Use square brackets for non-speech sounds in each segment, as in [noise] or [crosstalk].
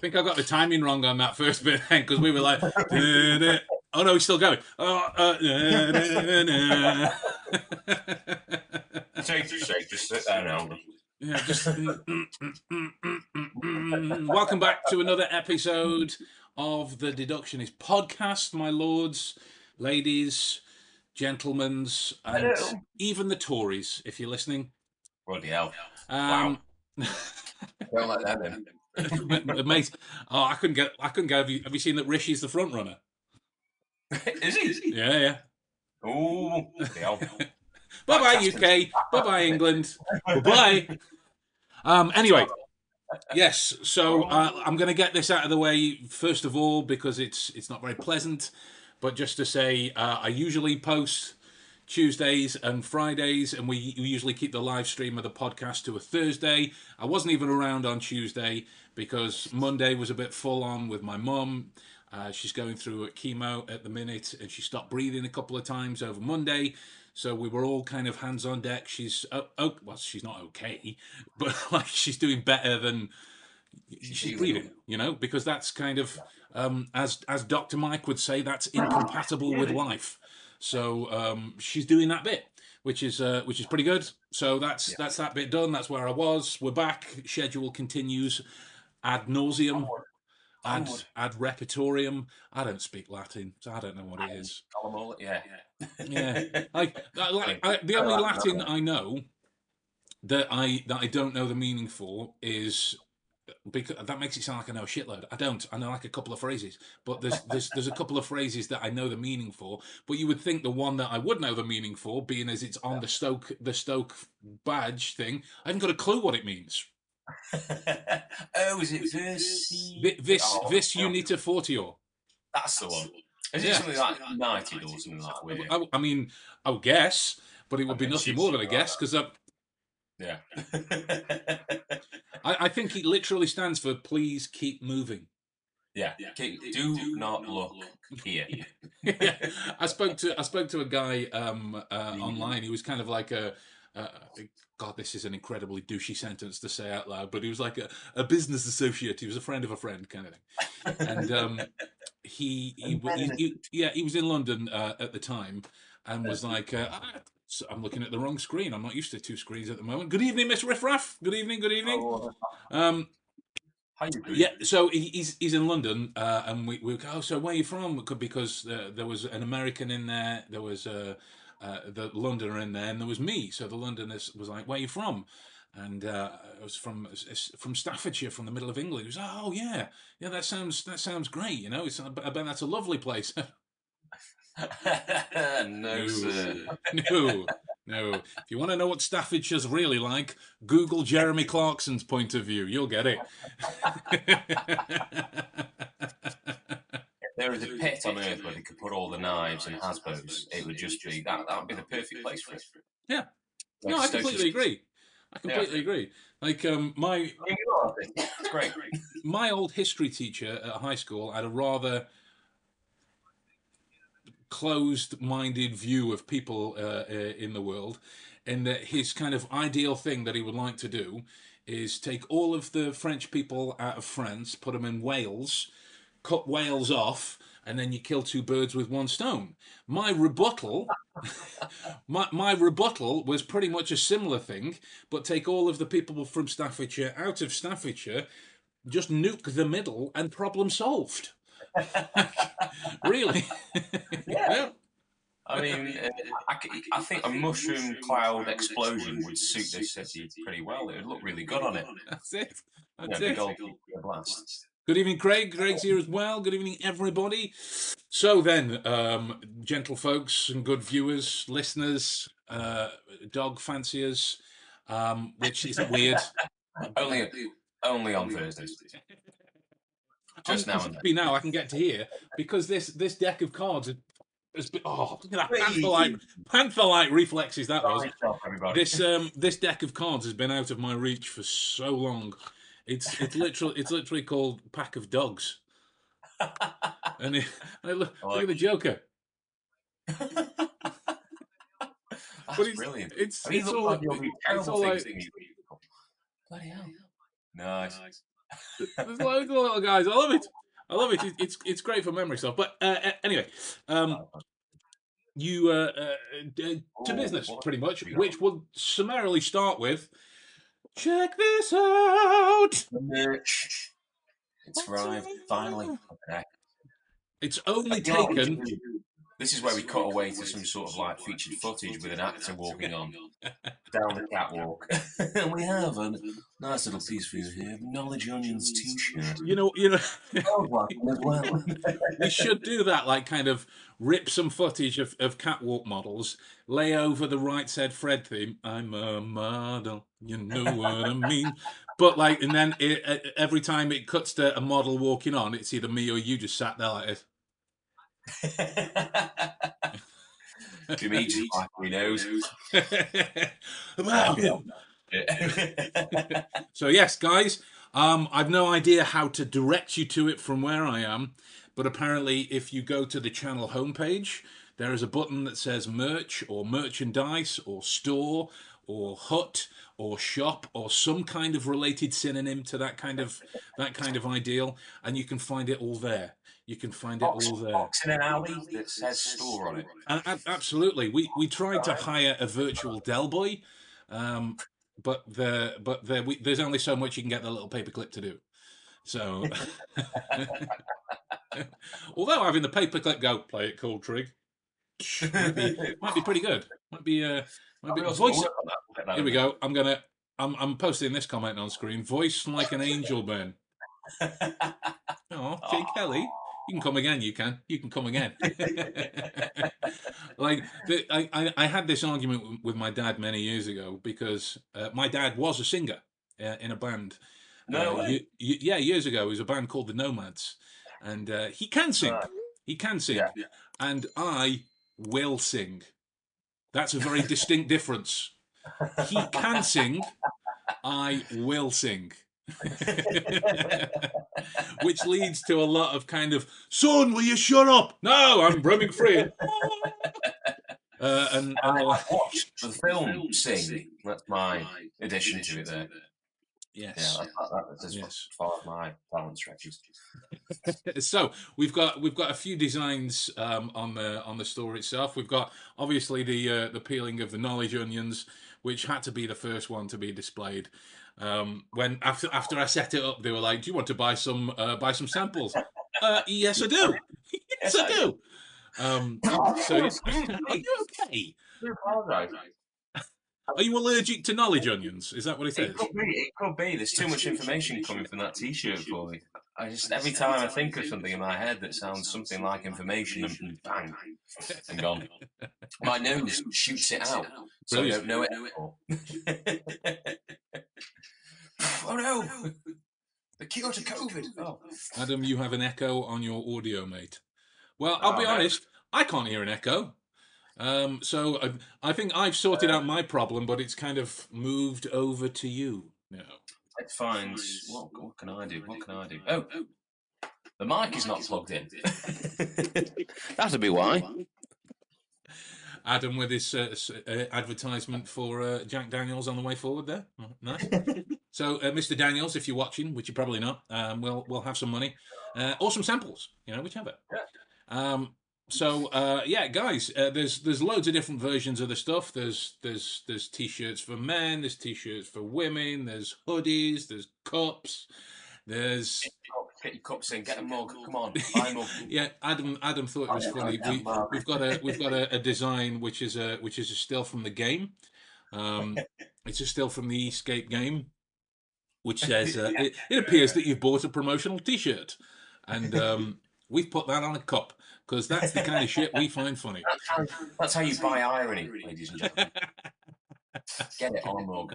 think I got the timing wrong on that first bit [laughs] because we were like, oh no, he's still going. Oh, uh, da-da-da-da. Take two shake, just sit there now. Yeah, just mm, mm, mm, mm, welcome back to another episode of the Deductionist podcast, my lords, ladies, gentlemen, and Hello. even the Tories, if you're listening. Bloody hell. Um, [laughs] Don't let that in. Mate, oh, I couldn't get, I couldn't get. Have you, have you seen that Rishi's the front runner? [laughs] Is he? Is he? Yeah, yeah. Oh. Bye bye UK. Bye bye England. Bye bye. Um. Anyway, yes. So uh, I'm going to get this out of the way first of all because it's it's not very pleasant, but just to say uh, I usually post Tuesdays and Fridays, and we, we usually keep the live stream of the podcast to a Thursday. I wasn't even around on Tuesday because Monday was a bit full on with my mum. Uh, she's going through a chemo at the minute, and she stopped breathing a couple of times over Monday. So we were all kind of hands on deck. She's oh, oh well, she's not okay, [laughs] but like she's doing better than she's breathing. You know, because that's kind of um, as as Doctor Mike would say, that's [laughs] incompatible with life. So um, she's doing that bit, which is uh, which is pretty good. So that's that's that bit done. That's where I was. We're back. Schedule continues ad nauseum, ad ad repertorium. I don't speak Latin, so I don't know what it is. Yeah. Yeah, [laughs] like, I, like I, the only Latin I know that I that I don't know the meaning for is because that makes it sound like I know a shitload. I don't. I know like a couple of phrases, but there's there's there's a couple of phrases that I know the meaning for. But you would think the one that I would know the meaning for, being as it's on the Stoke the Stoke badge thing, I haven't got a clue what it means. [laughs] oh, is it Versi? Vi- Vis Oh, vis yeah. unita fortior. That's the one. Is Yeah. it something like United or something like weird? I, I mean, I would guess, but it would be Okay, nothing more than a guess because [laughs] I, Yeah. I think it literally stands for "please keep moving." yeah. Keep- Do not look here. [laughs] I spoke to I spoke to a guy um, uh, online. He was kind of like a. Uh, God, this is an incredibly douchey sentence to say out loud, but he was like a, a business associate. He was a friend of a friend, kind of thing. And um, he, he, he, he- yeah, he was in London uh, at the time, and was like, uh, "Ah, I'm looking at the wrong screen. I'm not used to two screens at the moment. Good evening, Miss Riffraff. Good evening. Good evening. Oh, Um, you doing? yeah, so he's he's in London, uh, and we we go. Oh, so where are you from? Because uh, there was an American in there, there was uh, uh, the Londoner in there, and there was me. So the Londoner was like, "Where are you from?" And uh, I was from from Staffordshire, from the middle of England. He was, "Oh yeah, yeah, that sounds that sounds great. You know, it's I bet that's a lovely place." [laughs] [laughs] no, sir. [laughs] no, no. If you want to know what Staffordshire's really like, Google Jeremy Clarkson's point of view. You'll get it. If there was a pit on Earth where they could put all the knives and Hasbro's, it would just be that. That would be the perfect place for it. Yeah. Like no, I completely agree. I completely agree. Like um, my [laughs] I mean, you are, It's great. [laughs] my old history teacher at high school had a rather closed-minded view of people uh, uh, in the world, and that his kind of ideal thing that he would like to do is take all of the French people out of France, put them in Wales, cut Wales off, and then you kill two birds with one stone. My rebuttal, [laughs] my, my rebuttal was pretty much a similar thing, but take all of the people from Staffordshire out of Staffordshire, just nuke the middle, and problem solved. [laughs] really? [laughs] Yeah. I mean, uh, I, I think a mushroom cloud explosion would suit this city pretty well. It would look really good on it. That's it. Yeah, That's big old blast. Good evening, Craig. Craig's here as well. Good evening, everybody. So then, um, gentle folks and good viewers, listeners, uh, dog fanciers, um, which isn't weird. [laughs] Only, only on Thursdays. Just now and then. Be now I can get to here because this this deck of cards has- been oh look at that panther like panther like reflexes that was. Right off, everybody. This um this deck of cards has been out of my reach for so long. It's it's literally it's literally called Pack of Dogs. And it, and look, I look at the Joker. [laughs] That's But it's- brilliant. It's I mean, it's all like it's all like to. Bloody hell. Nice. There's loads of little guys. I love it. I love it. It's it's great for memory stuff. But uh, anyway, um, you uh, uh, to Oh, business pretty much, have we got? which will summarily start with. Check this out. The merch. It's arrived finally. It's only taken. This is where we cut away to some sort of like featured footage with an actor walking on [laughs] down the catwalk. [laughs] and we have a nice little piece for you here. Knowledge Onions t-shirt. You know, you know, [laughs] welcome as well. we should do that. Like, kind of rip some footage of, of catwalk models, lay over the right said Fred theme. I'm a model, you know what I mean. But like, and then it, every time it cuts to a model walking on, it's either me or you just sat there like this. Jimmy just like he knows. [laughs] [laughs] So yes, guys, um, I've no idea how to direct you to it from where I am, but apparently, if you go to the channel homepage, there is a button that says merch or merchandise or store or hut or shop or some kind of related synonym to that kind of that kind of ideal, and you can find it all there. You can find it box, all there. box in an alley that says store on it. A- a- absolutely. We we tried to hire a virtual Del Boy, um, but the but the, we, there's only so much you can get the little paperclip to do. So, [laughs] although having the paperclip go play it cool, Trig, might be, might be pretty good. Might be uh, might be voice. work on that, get that Here we go. I'm gonna. I'm I'm posting this comment on screen. Voice like an angel, Ben. Oh, Jay Kelly. You can come again. You can. You can come again. [laughs] like the, I, I, had this argument with- my dad many years ago because uh, my dad was a singer uh, in a band. No Uh, ye- ye- yeah, years ago, it was a band called the Nomads, and uh, he can sing. He can sing, Yeah. and I will sing. That's a very distinct difference. He can sing. I will sing. [laughs] Which leads to a lot of kind of, son, will you shut up? No, I'm roaming free. [laughs] Uh, and, and I watched the film Sing. That's my addition to it there. Yeah, yes. that's, that, that's as Yes. far my talent stretches. [laughs] so we've got we've got a few designs um, on the on the store itself. We've got obviously the uh, the peeling of the knowledge onions, which had to be the first one to be displayed. Um, when after after I set it up, they were like, "Do you want to buy some uh, buy some samples?" uh, yes, I do. [laughs] yes, I do. Um, so, [laughs] [laughs] are you okay? Apologise. Are you allergic to knowledge onions? Is that what it is? It could be. It could be. There's too much information coming from that T-shirt for me. I just every time I think of something in my head that sounds something like information, and [laughs] bang, and gone. [laughs] My nose shoots it out, so I don't know it [laughs] oh no! The cure to COVID. Oh. Adam, you have an echo on your audio, mate. Well, I'll be Oh, honest, I can't hear an echo. Um, so I, I think I've sorted out my problem, but it's kind of moved over to you now. Let's find what, what can I do? What can I do? Oh, the mic is not plugged in. [laughs] That'll be why. Adam with his uh, uh, advertisement for uh, Jack Daniels on the way forward there. Oh, Nice. [laughs] so, uh, Mr. Daniels, if you're watching, which you're probably not, um, we'll we'll have some money uh, or some samples, you know, whichever. Um, so uh, yeah, guys, uh, there's there's loads of different versions of the stuff. There's there's there's t-shirts for men, there's t-shirts for women, there's hoodies, there's cups, there's Get your cups in. Get a mug. Come on, [laughs] buy yeah. Adam Adam thought it was funny. We, we've got a we've got a, a design which is a which is a still from the game. Um, [laughs] it's a still from the Escape game, which [laughs] says uh, it, it appears that you've bought a promotional T-shirt, and um, we've put that on a cup because that's the kind of shit we find funny. That's how, that's how you buy irony, ladies and gentlemen. [laughs] Get it on a mug.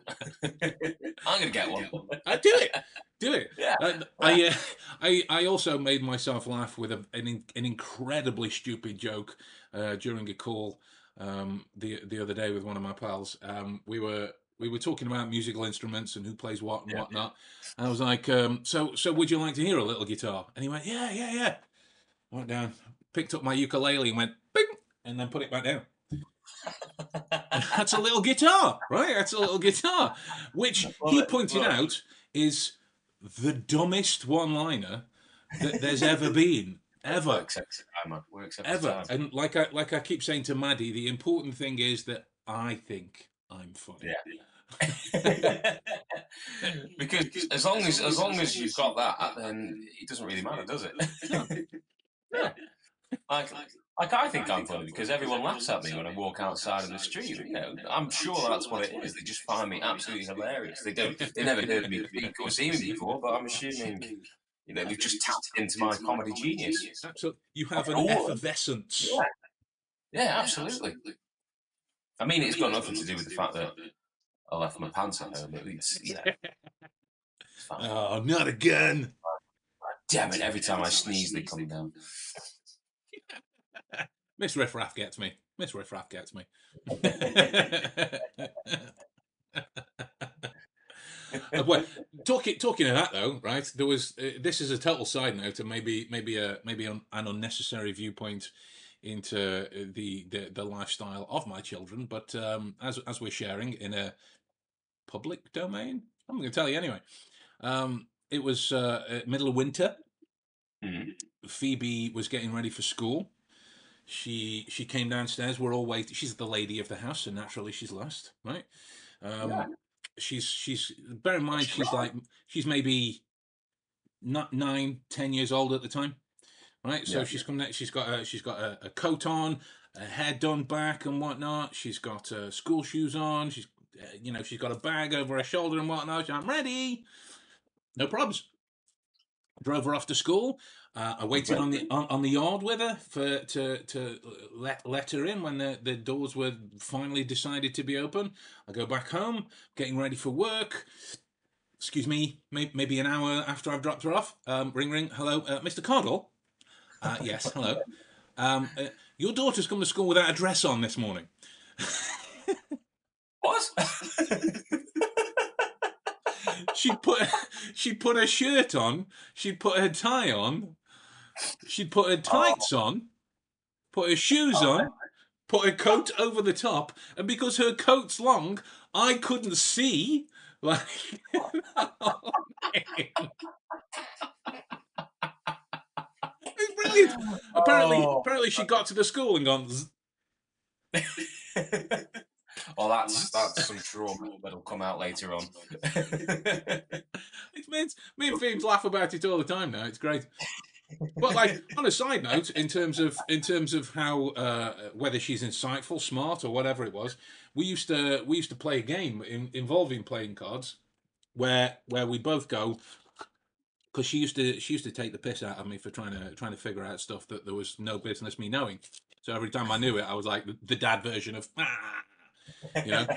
I'm gonna get one. I do it, do it. [laughs] Yeah. Uh, I, uh, I I also made myself laugh with a, an an incredibly stupid joke uh, during a call um, the the other day with one of my pals. Um, we were we were talking about musical instruments and who plays what and Yeah. whatnot. And I was like, um, so so would you like to hear a little guitar? And he went, yeah, yeah, yeah. I went down, picked up my ukulele and went, bing, and then put it back down. That's a little guitar, right? That's a little guitar, which he pointed out is the dumbest one-liner that there's ever been, ever, Works time. Works ever. And like I like I keep saying to Maddie, the important thing is that I think I'm funny. Yeah. [laughs] because as long as as long as you've got that, then it doesn't really matter, does it? [laughs] yeah. Like, like I think I'm funny because everyone laughs at me when I walk outside in the street. You know, I'm sure that's what it is. They just find me absolutely hilarious. They don't, they never heard me speak or see me before, but I'm assuming, you know, they've just tapped into my comedy genius. Absolutely. You have an effervescence. Yeah. Yeah, absolutely. I mean, it's got nothing to do with the fact that I left my pants at home. Know, it's fine. Oh, not again. Damn it! Every time I sneeze, they come down. Miss Riffraff gets me. Miss Riffraff gets me. [laughs] Well, talking talking of that though, right? There was uh, this is a total side note and maybe maybe a maybe an, an unnecessary viewpoint into uh, the, the the lifestyle of my children, but um, as as we're sharing in a public domain, I'm going to tell you anyway. Um, it was uh, uh, middle of winter. Mhm. Phoebe was getting ready for school. She she came downstairs. We're all waiting. She's the lady of the house, so naturally she's last, right? Um, Yeah. She's she's. Bear in mind, she's like she's maybe not nine, ten years old at the time, right? So Yeah. she's come. Next, she's got a she's got a, a coat on, a hair done back and whatnot. She's got uh, school shoes on. She's uh, you know she's got a bag over her shoulder and whatnot. I'm ready. No problems. Drove her off to school. Uh, I waited on the on, on the yard with her for to to let let her in when the, the doors were finally decided to be open. I go back home, getting ready for work. Excuse me, may, maybe an hour after I've dropped her off. Um, ring ring. Hello, uh, Mr. Cardall. Uh, yes, [laughs] hello. Um, uh, your daughter's come to school without a dress on this morning. [laughs] What? [laughs] She'd put she'd put her shirt on. She'd put her tie on. She'd put her tights oh. on. Put her shoes oh, on. Put her coat over the top, and because her coat's long, I couldn't see. Like, [laughs] brilliant. Apparently, Oh. apparently, she got to the school and gone. [laughs] Well, that's that's some trauma that'll come out later on. [laughs] it means me and Phoebes laugh about it all the time now. It's great. But like on a side note, in terms of in terms of how uh, whether she's insightful, smart, or whatever it was, we used to we used to play a game in, involving playing cards, where where we both go because she used to she used to take the piss out of me for trying to trying to figure out stuff that there was no business me knowing. So every time I knew it, I was like the, dad version of ah, you know.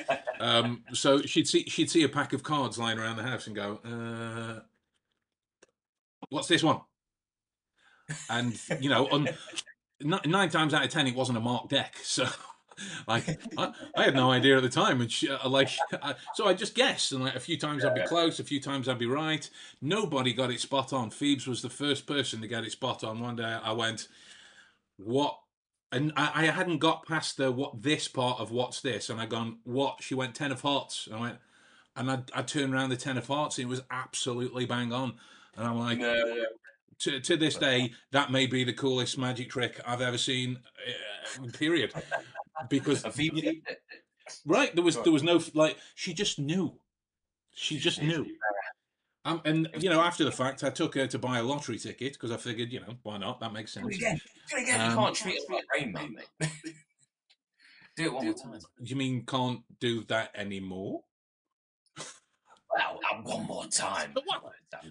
Um, so she'd see she'd see a pack of cards lying around the house and go, uh, "What's this one?" And you know, on ni- nine times out of ten, it wasn't a marked deck. So, [laughs] like, I, I had no idea at the time, and she, uh, like, [laughs] I, so I just guessed, and like a few times I'd be close, a few times I'd be right. Nobody got it spot on. Phoebes was the first person to get it spot on. One day, I went, "What?" And I, I hadn't got past the what this part of what's this, and I gone what? She went ten of hearts. And I went, and I I turned around the ten of hearts, and it was absolutely bang on. And I'm like, No, to, to this day, that may be the coolest magic trick I've ever seen. Uh, period. Because [laughs] Phoebe, [laughs] right, there was there was no like she just knew, she just knew. Um, and you know, after the fact, I took her to buy a lottery ticket because I figured, you know, why not? That makes sense. Do it again. Do it again. Um, you can't treat it like Rain Man. [laughs] Do it one more time. You mean can't do that anymore? Well, uh, one more time. One-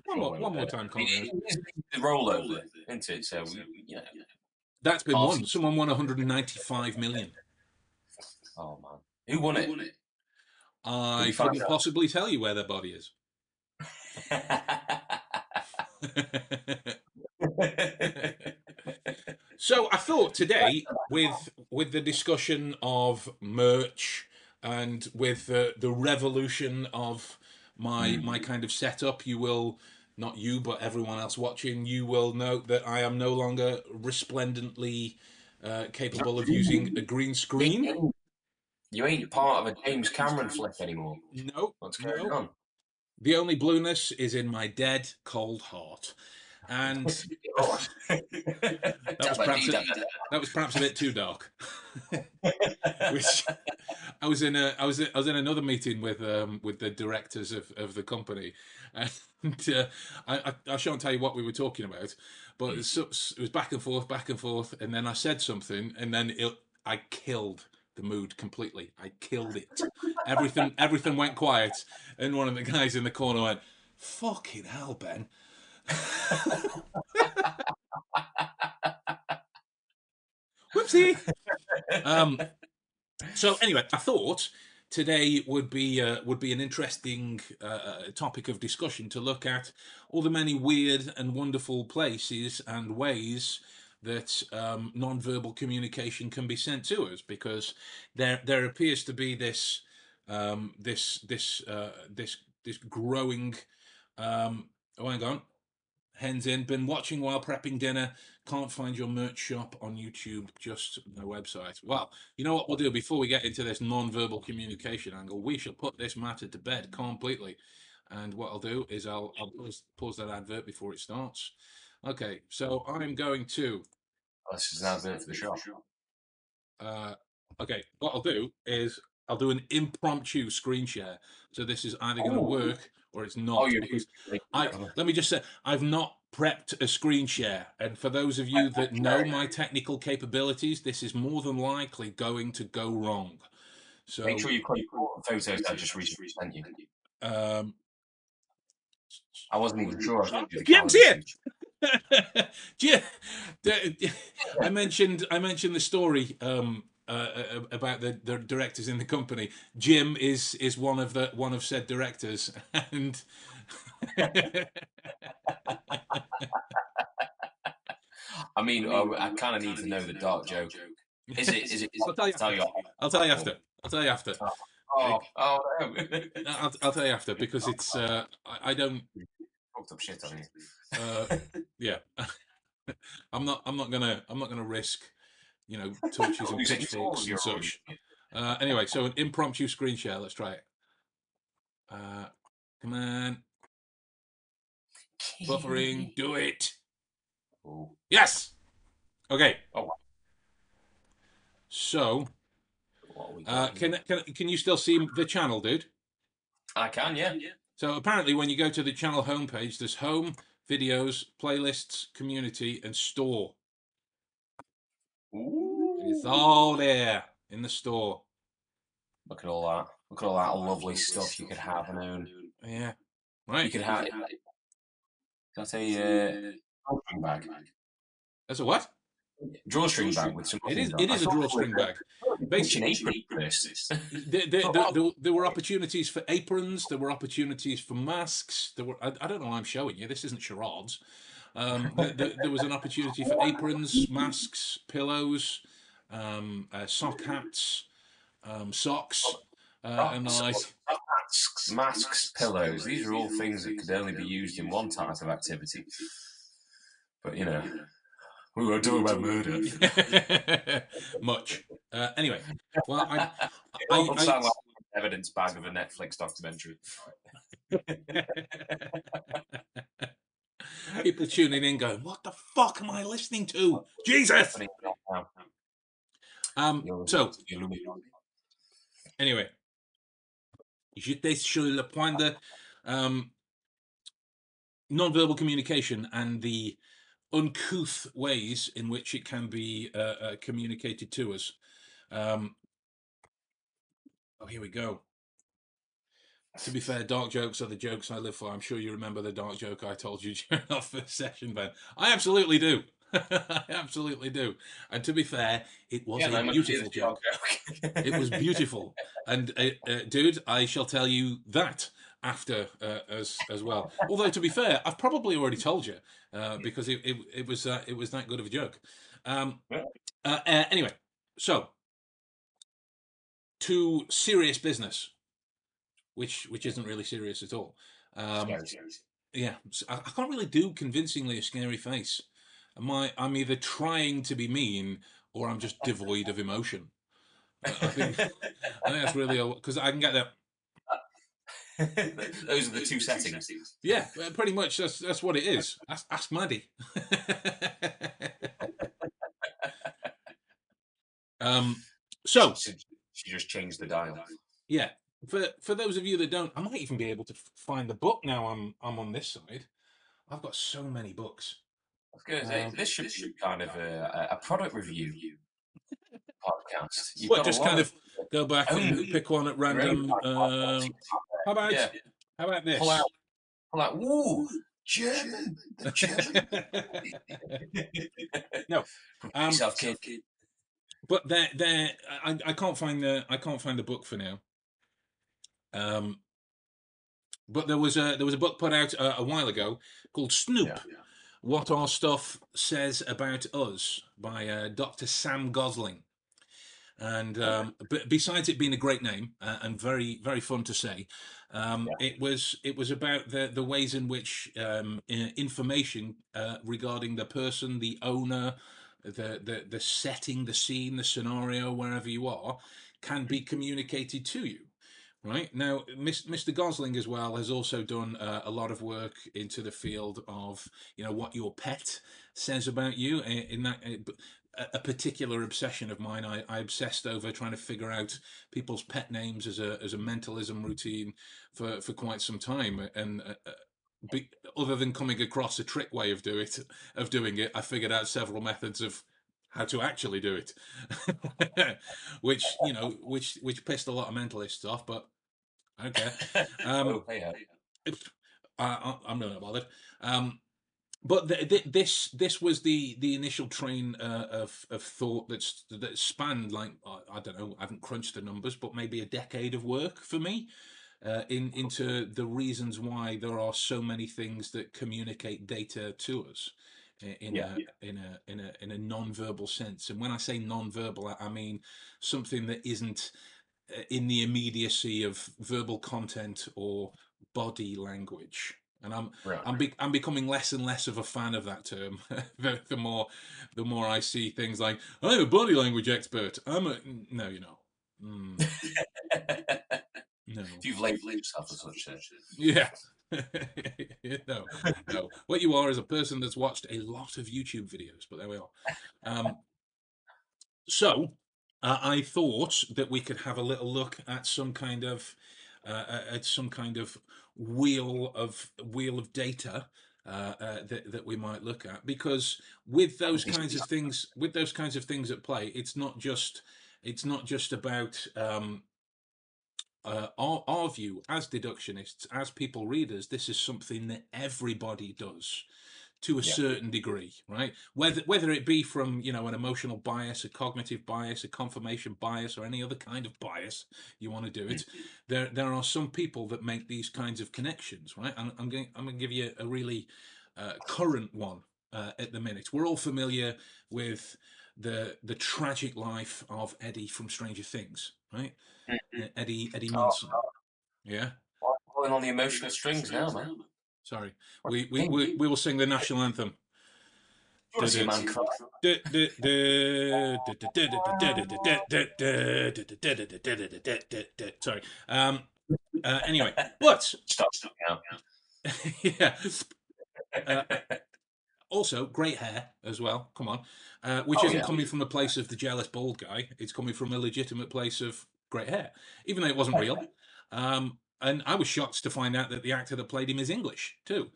one more- one more time, I can't it the rollover, isn't it? So, we- you know. That's been Awesome. won. Someone won 195 million. Oh, man. Who won it? I We found couldn't out. possibly tell you where their body is. [laughs] So I thought today, with with the discussion of merch and with the the revolution of my my kind of setup, you will not you but everyone else watching, you will note that I am no longer resplendently uh, capable of using a green screen. You ain't part of a James Cameron flick anymore. No, What's going no. on? The only blueness is in my dead, cold heart. And [laughs] that was, perhaps a, that was perhaps a bit too dark. [laughs] Which I was in a I was I was in another meeting with um, with the directors of, of the company, [laughs] and uh, I, I I shan't tell you what we were talking about, but it was, it was back and forth, back and forth, and then I said something, and then it, I killed the mood completely. I killed it. Everything everything went quiet, and one of the guys in the corner went, "Fucking hell, Ben." [laughs] Whoopsie. Um, so anyway, I thought today would be uh, would be an interesting uh, topic of discussion to look at all the many weird and wonderful places and ways that um, non-verbal communication can be sent to us because there there appears to be this um, this this uh, this this growing um, oh hang on hens in. Been watching while prepping dinner. Can't find your merch shop on youtube just the website. Well you know what we'll do? Before we get into this non-verbal communication angle we shall put this matter to bed completely. And what i'll do is i'll, I'll pause, pause that advert before it starts. Okay so i'm going to this is an advert for the shop. Uh, okay what i'll do is i'll do an impromptu screen share. So this is either going to Oh. work or it's not oh because I let me just say I've not prepped a screen share, and for those of you [laughs] that know my technical capabilities, this is more than likely going to go wrong. So make sure you your photos I just recently sent you. Um, I wasn't even sure I was gonna Jim's here! [laughs] [laughs] I mentioned I mentioned the story um, uh, uh, about the, the directors in the company. Jim is is one of the one of said directors, [laughs] and I mean, oh, I kind of need to know the dark joke. Is it? Is it? Is I'll tell you. Tell you. I'll tell you after. I'll tell you after. Oh, oh, no. [laughs] I'll, I'll tell you after because it's uh, I, I don't Fucked up shit on you. uh, yeah [laughs] I'm not I'm not gonna I'm not gonna risk you know torches and pitchforks and such. Uh, anyway, so an impromptu screen share. Let's try it. Uh, come on, buffering. Do it. Oh, Yes. Okay. Oh, wow. So, uh, can can can you still see the channel, dude? I can? Yeah. So apparently, when you go to the channel homepage, there's home, videos, playlists, community, and store. Ooh. It's all there in the store. Look at all that. Look at all that lovely stuff you could have and own. Yeah. Right. You could have. That's a uh, drawstring bag. That's a what? Drawstring bag with some. It is. It is a drawstring bag. Basically, Basically, apron first. [laughs] there, there, there, there, were opportunities for aprons. There were opportunities for masks. There were. I, I don't know. why I'm showing you. This isn't charades. Um, there, there, there was an opportunity for aprons, masks, pillows, um, uh, sock hats, um, socks, uh, and the like. Masks, masks, pillows. These are all things that could only be used in one type of activity. But you know, we were talking about murder. [laughs] Much. Uh, anyway, well, I, It [laughs] I, I, sound like an [laughs] evidence bag of a Netflix documentary. People tuning in going, "What the fuck am I listening to?" Jesus. Um. So anyway, j'étais sur le point de um, non-verbal communication and the uncouth ways in which it can be uh, uh, communicated to us. Um, oh, here we go. To be fair, dark jokes are the jokes I live for. I'm sure you remember the dark joke I told you [laughs] during our first session, Ben. I absolutely do. [laughs] I absolutely do. And to be fair, it was Yeah, a that must be beautiful joke. joke. [laughs] It was beautiful, and uh, uh, dude, I shall tell you that after uh, as as well. Although to be fair, I've probably already told you uh, because it it, it was uh, it was that good of a joke. Um, uh, uh, anyway, so to serious business, which which isn't really serious at all. Um, yeah, I can't really do convincingly a scary face. My I'm either trying to be mean or I'm just devoid of emotion. I I think, [laughs] I think that's really because I can get that. [laughs] Those are the two settings. Yeah, pretty much. That's that's what it is. Ask, ask Maddie. [laughs] um. So She, she just changed the dial. yeah, for for those of you that don't, I might even be able to find the book now. I'm I'm on this side. I've got so many books. I was going to say, Um, this should be kind of a, a product review podcast. You've What just kind of go back and pick one at random. Um, how about Yeah. how about this? pull out, pull out, woo, German, the German. [laughs] No, um, yourself, kid. but there there I, I can't find the I can't find the book for now. Um, but there was a there was a book put out uh, a while ago called Snoop. Yeah. What Our Stuff Says About Us by uh, Dr. Sam Gosling. And um, b- besides it being a great name uh, and very very fun to say, um, it was it was about the the ways in which um, information uh, regarding the person, the owner, the, the the setting, the scene, the scenario, wherever you are, can be communicated to you. Right now, Mr. Gosling as well has also done uh, a lot of work into the field of you know what your pet says about you. In in that, uh, a particular obsession of mine, I, I obsessed over trying to figure out people's pet names as a as a mentalism routine for for quite some time, and. Uh, uh, be, other than coming across a trick way of do it of doing it, I figured out several methods of how to actually do it, [laughs] which you know, which which pissed a lot of mentalists off. But okay, um, [laughs] oh, hey. I, I, I'm not bothered. Um, but th th this this was the the initial train uh, of of thought that's that spanned like I, I don't know I haven't crunched the numbers but maybe a decade of work for me uh, in into the reasons why there are so many things that communicate data to us in Yeah. a in a in a in a non-verbal sense and when I say non-verbal I mean something that isn't uh, in the immediacy of verbal content or body language and I'm Right. I'm be- I'm becoming less and less of a fan of that term. [laughs] the, the more the more I see things like I'm a body language expert. I'm a no, you know, mm, [laughs] no, if you've labelled yourself as such, yeah, [laughs] no, no. What you are is a person that's watched a lot of YouTube videos. But there we are. Um, so uh, I thought that we could have a little look at some kind of uh, uh, at some kind of wheel of wheel of data uh, uh, that that we might look at because with those kinds of things with those kinds of things at play, it's not just it's not just about um, uh, our, our view as deductionists, as people readers. This is something that everybody does to a Yeah. certain degree, right? Whether whether it be from you know an emotional bias, a cognitive bias, a confirmation bias, or any other kind of bias you want to do it, there there are some people that make these kinds of connections, right? And I'm going I'm going to give you a really uh, current one uh, at the minute. We're all familiar with the the tragic life of Eddie from Stranger Things, right? Uh, Eddie Eddie Munson. Yeah. pulling on the emotional strings now, man. Sorry, we we, we we will sing the national anthem. You want to see a man cry? Sorry. Um. Uh, anyway, but Stop, stop now. yeah. Uh, also, great hair as well. Come on, uh, which Oh, isn't yeah. coming from a place of the jealous bald guy. It's coming from a legitimate place of great hair, even though it wasn't real. Um, and I was shocked to find out that the actor that played him is English too,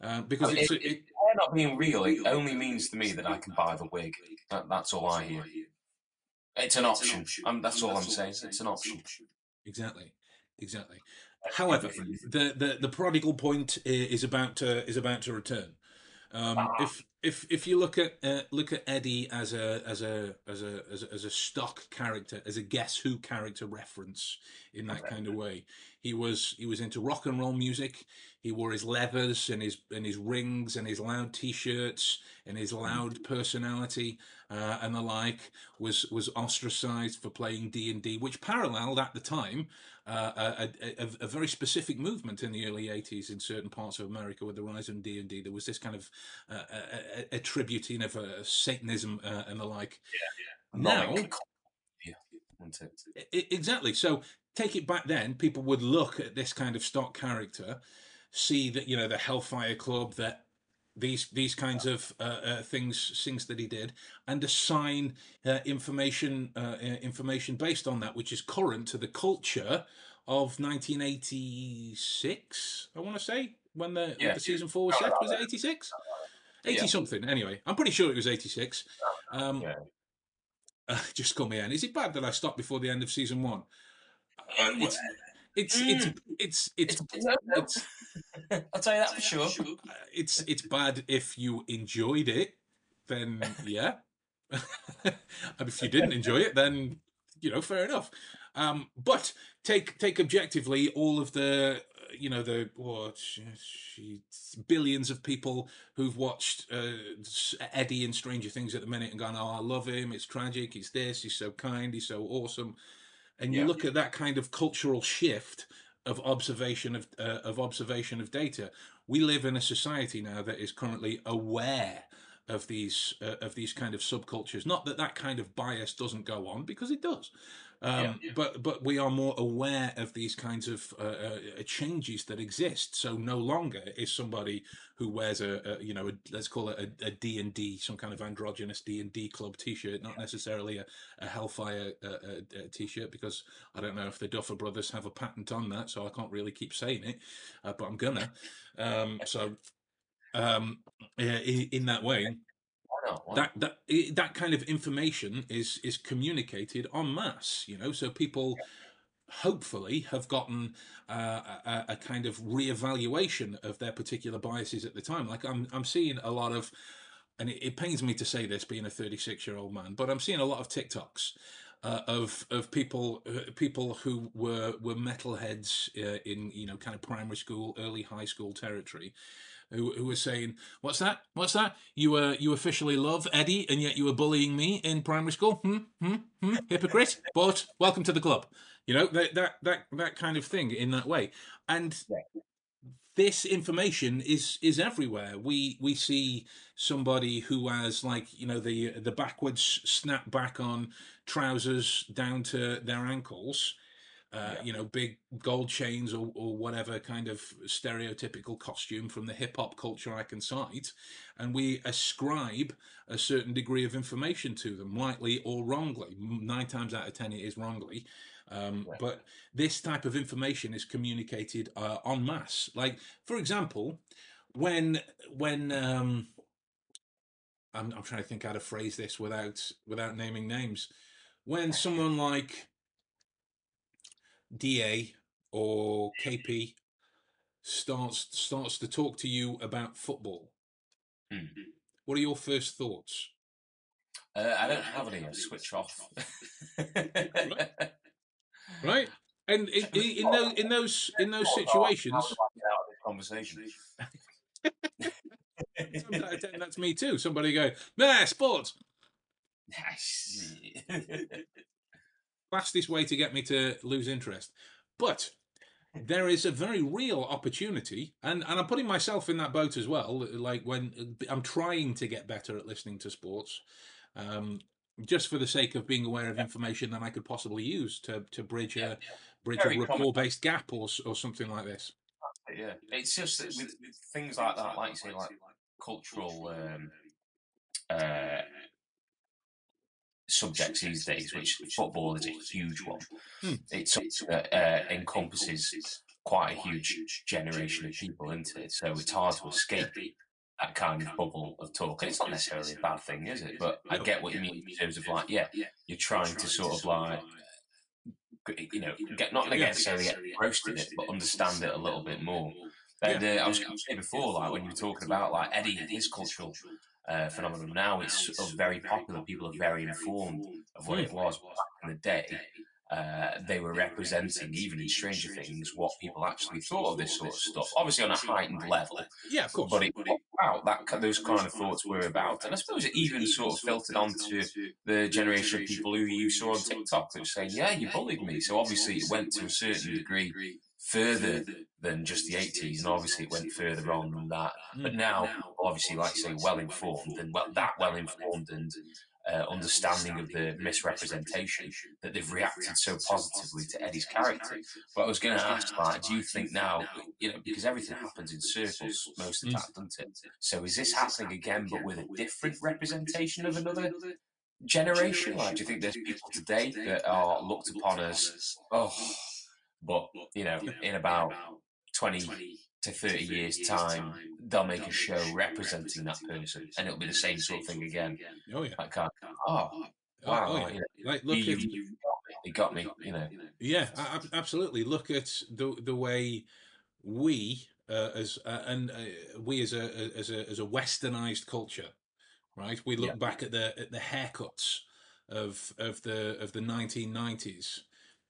uh, because it's it- it, Hair not being real, it only means to me that I can buy the wig. That, that's all I hear. It's an option. Um, that's all I'm saying. It's an option. Exactly, exactly. However, the, the, the prodigal point is about to is about to return. Um, if if if you look at uh, look at Eddie as a as a as a as a, as a stock character, as a Guess Who character reference in that kind of way, he was he was into rock and roll music. He wore his leathers and his and his rings and his loud T-shirts and his loud personality uh, and the like. Was was ostracized for playing D and D, which paralleled at the time uh, a, a, a, very specific movement in the early 80s in certain parts of America with the rise of D&D. There was this kind of uh, a, attributing of Satanism uh, and the like. Now, Yeah, isn't it? Exactly. So take it back then, people would look at this kind of stock character, see that you know the Hellfire Club, that these these kinds of uh, uh, things things that he did, and assign uh, information uh, uh, information based on that, which is current to the culture of 1986. I want to say when the, Yeah. the season four was set. Was it 86? 80 Yeah. something. Anyway, I'm pretty sure it was 86. Um, Yeah. [laughs] just call me in. Is it bad that I stopped before the end of season one? Uh, It's it's it's it's it's It's, it's I'll tell you that for sure. it's it's bad if you enjoyed it, then yeah. [laughs] and if you didn't enjoy it, then you know, fair enough. Um, but take take objectively all of the uh, you know the what she, billions of people who've watched uh, Eddie in Stranger Things at the minute and gone, oh, I love him. It's tragic. He's this. He's so kind. He's so awesome. And you Yeah. look at that kind of cultural shift of observation of uh, of observation of data. We live in a society now that is currently aware of these uh, of these kind of subcultures. Not that that kind of bias doesn't go on because it does, um, but but we are more aware of these kinds of uh, uh, changes that exist. So no longer is somebody who wears a, a you know a, let's call it a, D and D, some kind of androgynous D and D club T-shirt, not necessarily a, a Hellfire uh, uh, uh, T-shirt because I don't know if the Duffer Brothers have a patent on that, so I can't really keep saying it, uh, but I'm gonna. Um, so um, yeah, in, in that way, That that that kind of information is is communicated en masse. You know, so people hopefully have gotten uh, a, a kind of reevaluation of their particular biases at the time. Like I'm I'm seeing a lot of, and it, it pains me to say this, being a 36 year old man, but I'm seeing a lot of TikToks. Uh, of of people uh, people who were were metalheads uh, in you know kind of primary school, early high school territory, who, who were saying, "What's that? What's that? You were you officially love Eddie, and yet you were bullying me in primary school? Hmm, hmm, hmm. Hypocrite! But welcome to the club. You know that that that that kind of thing in that way, and." This information is is everywhere. We we see somebody who has like you know the the backwards snap back on trousers down to their ankles, uh, Yeah. you know, big gold chains or, or whatever kind of stereotypical costume from the hip hop culture I can cite, and we ascribe a certain degree of information to them, rightly or wrongly. Nine times out of ten, it is wrongly. Um, Yeah. But this type of information is communicated uh, en masse. Like, for example, when when um, I'm, I'm trying to think how to phrase this without without naming names. When someone like DA or KP starts starts to talk to you about football, Hmm. what are your first thoughts? Uh, I don't have any. I switch off. Right, and in, [laughs] in, in those in those in those situations, Conversation. times out of ten, that's me too. Somebody go, nah, sports. [laughs] [laughs] fastest way to get me to lose interest. But there is a very real opportunity, and, and I'm putting myself in that boat as well. Like when I'm trying to get better at listening to sports, um, just for the sake of being aware of information that I could possibly use to, to bridge a bridge Very a rapport based gap or or something like this. yeah, it's just with, with things like that, like you say, like cultural um, uh, subjects these days, which football is a huge one. Hmm. It's something that uh, encompasses quite a huge generation of people, isn't it? So it's hard to escape that kind of bubble of talk. And it's not necessarily a bad thing, is it? But I get what you mean in terms of like, yeah, you're trying to sort of like, you know, get not necessarily get engrossed in it, but understand it a little bit more. And uh, I was going to say before, like when you were talking about like Eddie and his cultural uh, phenomenon, now it's sort of very popular. People are very informed of what it was back in the day. Uh, they were representing, even in Stranger Things, what people actually thought of this sort of stuff. Obviously, on a heightened level, Yeah, of course. but it wow, that those kind of thoughts were about, and I suppose it even sort of filtered onto the generation of people who you saw on TikTok that were saying, "Yeah, you bullied me." So obviously, it went to a certain degree further than just the 80s, and obviously, it went further on than that. But Mm. now, obviously, like you say, well informed, and well, that well informed and uh, understanding of the misrepresentation that they've reacted so positively to Eddie's character. But I was going to ask, like, do you think now, you know, because everything happens in circles most of the time, doesn't it? So is this happening again, but with a different representation of another generation? Like, do you think there's people today that are looked upon as, oh, but, you know, in about 20 to 30 years' time, they'll make a show representing that person, and it'll be the same sort of thing again. Oh yeah. Like, uh, oh, wow, Oh, yeah. you know, Like look you, at you got me, you know. Yeah, absolutely. Look at the the way we uh, as uh, and uh, we as a as a as a westernized culture, right? We look Yeah. back at the at the haircuts of of the of the 1990s,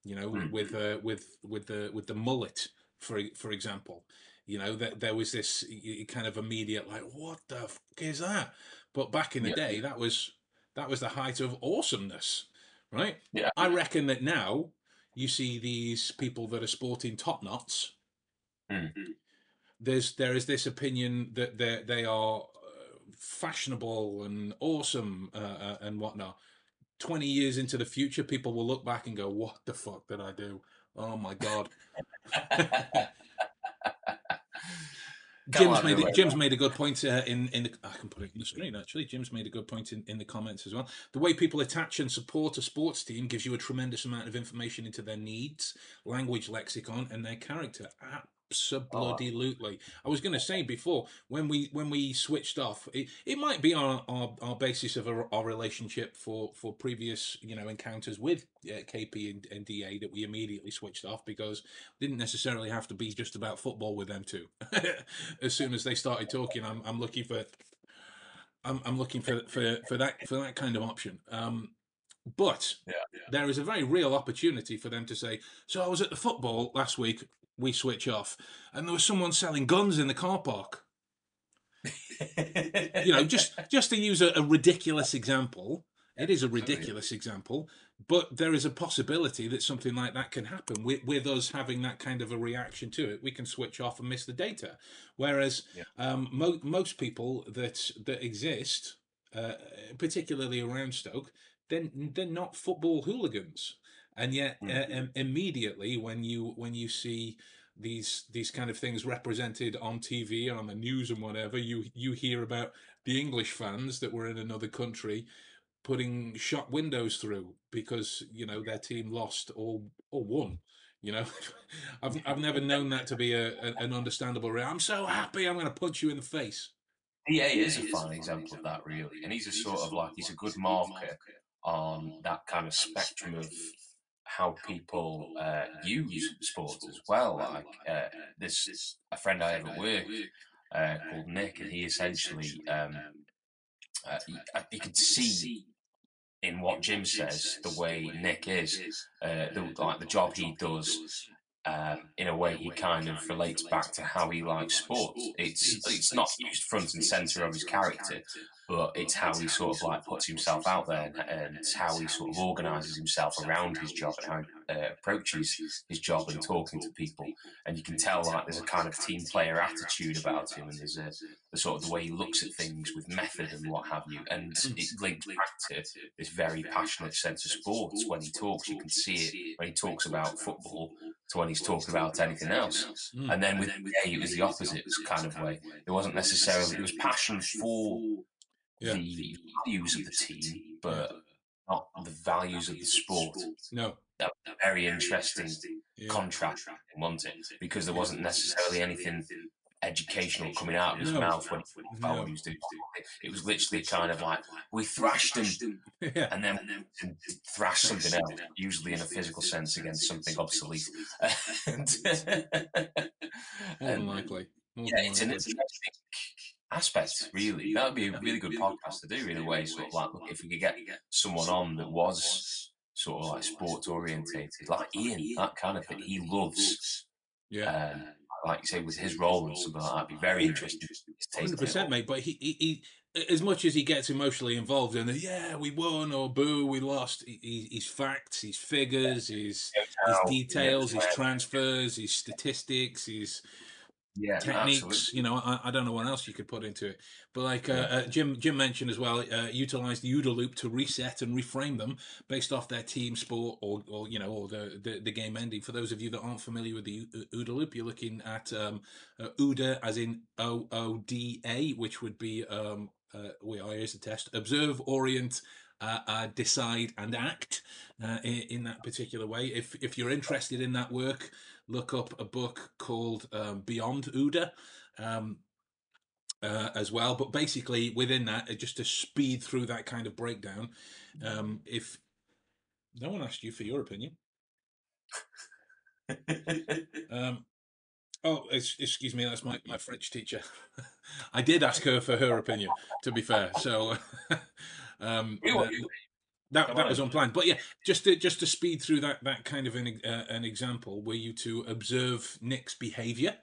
you know, Mm. with uh, with with the with the mullet, for for example. You know that there was this kind of immediate like, what the fuck is that? But back in the Yeah. day, that was that was the height of awesomeness, right? Yeah. I reckon that now you see these people that are sporting top knots. Mm. There's there is this opinion that they they are uh, fashionable and awesome uh, uh, and whatnot. Twenty years into the future, people will look back and go, "What the fuck did I do? Oh my god!" [laughs] [laughs] Jim's made. Jim's made a good point uh, in in the I can put it on the screen actually. Jim's made a good point in, in the comments as well. The way people attach and support a sports team gives you a tremendous amount of information into their needs, language lexicon, and their character. Absolutely. I was going to say before when we when we switched off, it, it might be our, our, our basis of our, our relationship for, for previous you know encounters with uh, KP and, and DA that we immediately switched off because didn't necessarily have to be just about football with them too. [laughs] as soon as they started talking, I'm I'm looking for I'm I'm looking for for for that for that kind of option. Um, but Yeah, there is a very real opportunity for them to say, "So I was at the football last week. We switch off, and there was someone selling guns in the car park." You know, just [laughs] just to use a, a ridiculous example. It is a ridiculous example, but there is a possibility that something like that can happen with, with us having that kind of a reaction to it. We can switch off and miss the data. Whereas Yeah. um, mo- most people that that exist, uh, particularly around Stoke, then they're not football hooligans, and yet uh, Mhm. im- immediately when you when you see these these kind of things represented on TV on the news and whatever, you you hear about the English fans that were in another country putting shop windows through because you know their team lost or or won. You know, [laughs] I've I've never known that to be a, a an understandable. Re- I'm so happy. I'm going to punch you in the face. EA is a fine example of that, really, and he's a sort of like he's a good marker on that kind of spectrum of how people uh, use sports as well. Like uh, this, a friend I have at work uh, called Nick, and he essentially um, uh, he, uh, he could see in what Jim says the way Nick is, uh, the, like the job he does. Um, in a way, he kind of relates back to how he likes sports. It's it's not used front and center of his character, but it's how he sort of like puts himself out there and, and it's how he sort of organises himself around his job and how he uh, approaches his job and talking to people. And you can tell like there's a kind of team player attitude about him, and there's a the sort of the way he looks at things with method and what have you. And it links back to this very passionate sense of sports. When he talks, you can see it when he talks about football to when he's talking about anything else. Mm. And then with Jay, it was the opposite kind of way. It wasn't necessarily, it was passion for Yeah. the values of the team, but not the values of the sport. No. that Very interesting Yeah. contrast, wasn't it? Because there wasn't necessarily anything educational coming out of his No. mouth when he No. was doing. It It was literally kind of like, we thrashed him [laughs] yeah. and then we thrash something else, usually in a physical sense against something obsolete. and, [laughs] More than likely. More yeah, than it's an interesting aspect, really. That would be a really good podcast to do in a way. Sort of like, look, if we could get someone on that was sort of like sports orientated, like Ian, that kind of thing. He loves, Yeah. um, like you say, with his role and something like that. It'd be very interesting. to take Hundred on percent, mate. But he, he, he, as much as he gets emotionally involved in the yeah, we won or boo, we lost. He, he, his facts, his figures, his his details, his transfers, his statistics, his yeah, techniques. absolutely. You know, I, I don't know what else you could put into it, but like uh, uh, Jim Jim mentioned as well, uh, utilize the OODA loop to reset and reframe them based off their team sport or, or you know, or the, the, the game ending. For those of you that aren't familiar with the OODA loop, you're looking at um, uh, OODA as in O O D A, which would be um, uh, wait, here's the test: observe, orient, uh, uh, decide and act uh, in, in, that particular way. If if you're interested in that work, look up a book called um, Beyond OODA. Um, uh, as well, but basically within that, uh, just to speed through that kind of breakdown, um, if no one asked you for your opinion, um, oh, excuse me, that's my, my French teacher. [laughs] I did ask her for her opinion, to be fair. So, [laughs] um, that that was unplanned. But yeah, just to just to speed through that that kind of an uh, an example, were you to observe Nick's behaviour.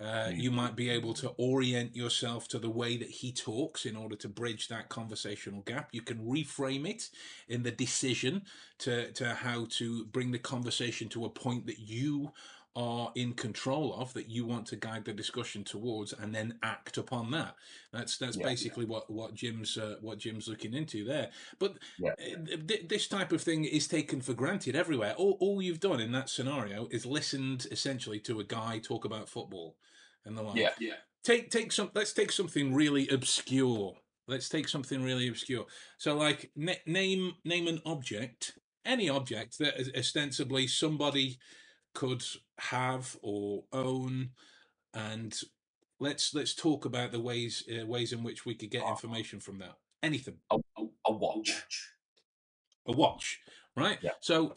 Uh, mm. you might be able to orient yourself to the way that he talks in order to bridge that conversational gap. You can reframe it in the decision to, to how to bring the conversation to a point that you are in control of that you want to guide the discussion towards and then act upon that. That's that's yeah, basically yeah. what what jim's uh, what jim's looking into there. But yeah. Uh, th- this type of thing is taken for granted everywhere. All, all you've done in that scenario is listened essentially to a guy talk about football and the like. yeah. Yeah take take some let's take something really obscure. Let's take something really obscure. So like n- name name an object any object that ostensibly somebody could have or own, and let's let's talk about the ways uh, ways in which we could get information from that. Anything. A, a, a watch. A watch, right? Yeah. So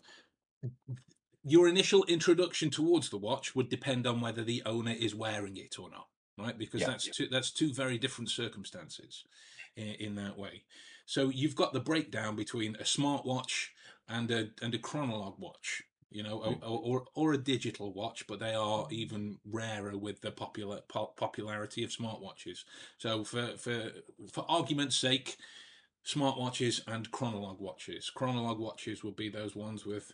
your initial introduction towards the watch would depend on whether the owner is wearing it or not, right? Because yeah, that's yeah. two that's two very different circumstances in, in, that way. So you've got the breakdown between a smartwatch and a and a chronolog watch, you know, or, or, or a digital watch, but they are even rarer with the popular popularity of smartwatches. So for for for argument's sake, smartwatches and chronolog watches. Chronolog watches would be those ones with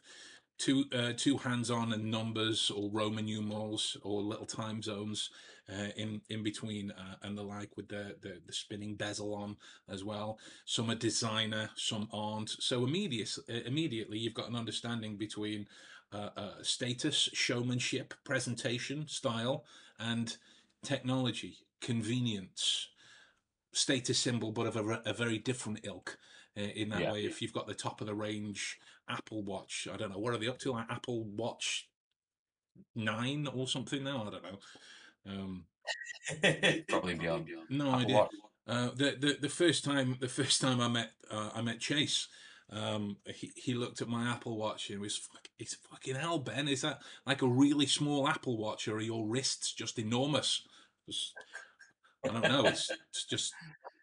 two uh, two hands on and numbers or Roman numerals or little time zones uh, in in between uh, and the like with the, the, the spinning bezel on as well. Some are designer, some aren't. So immediate, uh, immediately you've got an understanding between uh, uh, status, showmanship, presentation, style, and technology, convenience, status symbol, but of a, a very different ilk. Uh, in that yeah. way, if you've got the top of the range Apple Watch, I don't know what are they up to, like Apple Watch nine or something now. I don't know. Um, [laughs] Probably beyond. Beyond. No idea. Uh, the, the the first time the first time I met uh, I met Chase, um, he, he looked at my Apple Watch and was, it's fucking hell, Ben. Is that like a really small Apple Watch or are your wrists just enormous? I don't know. It's, it's just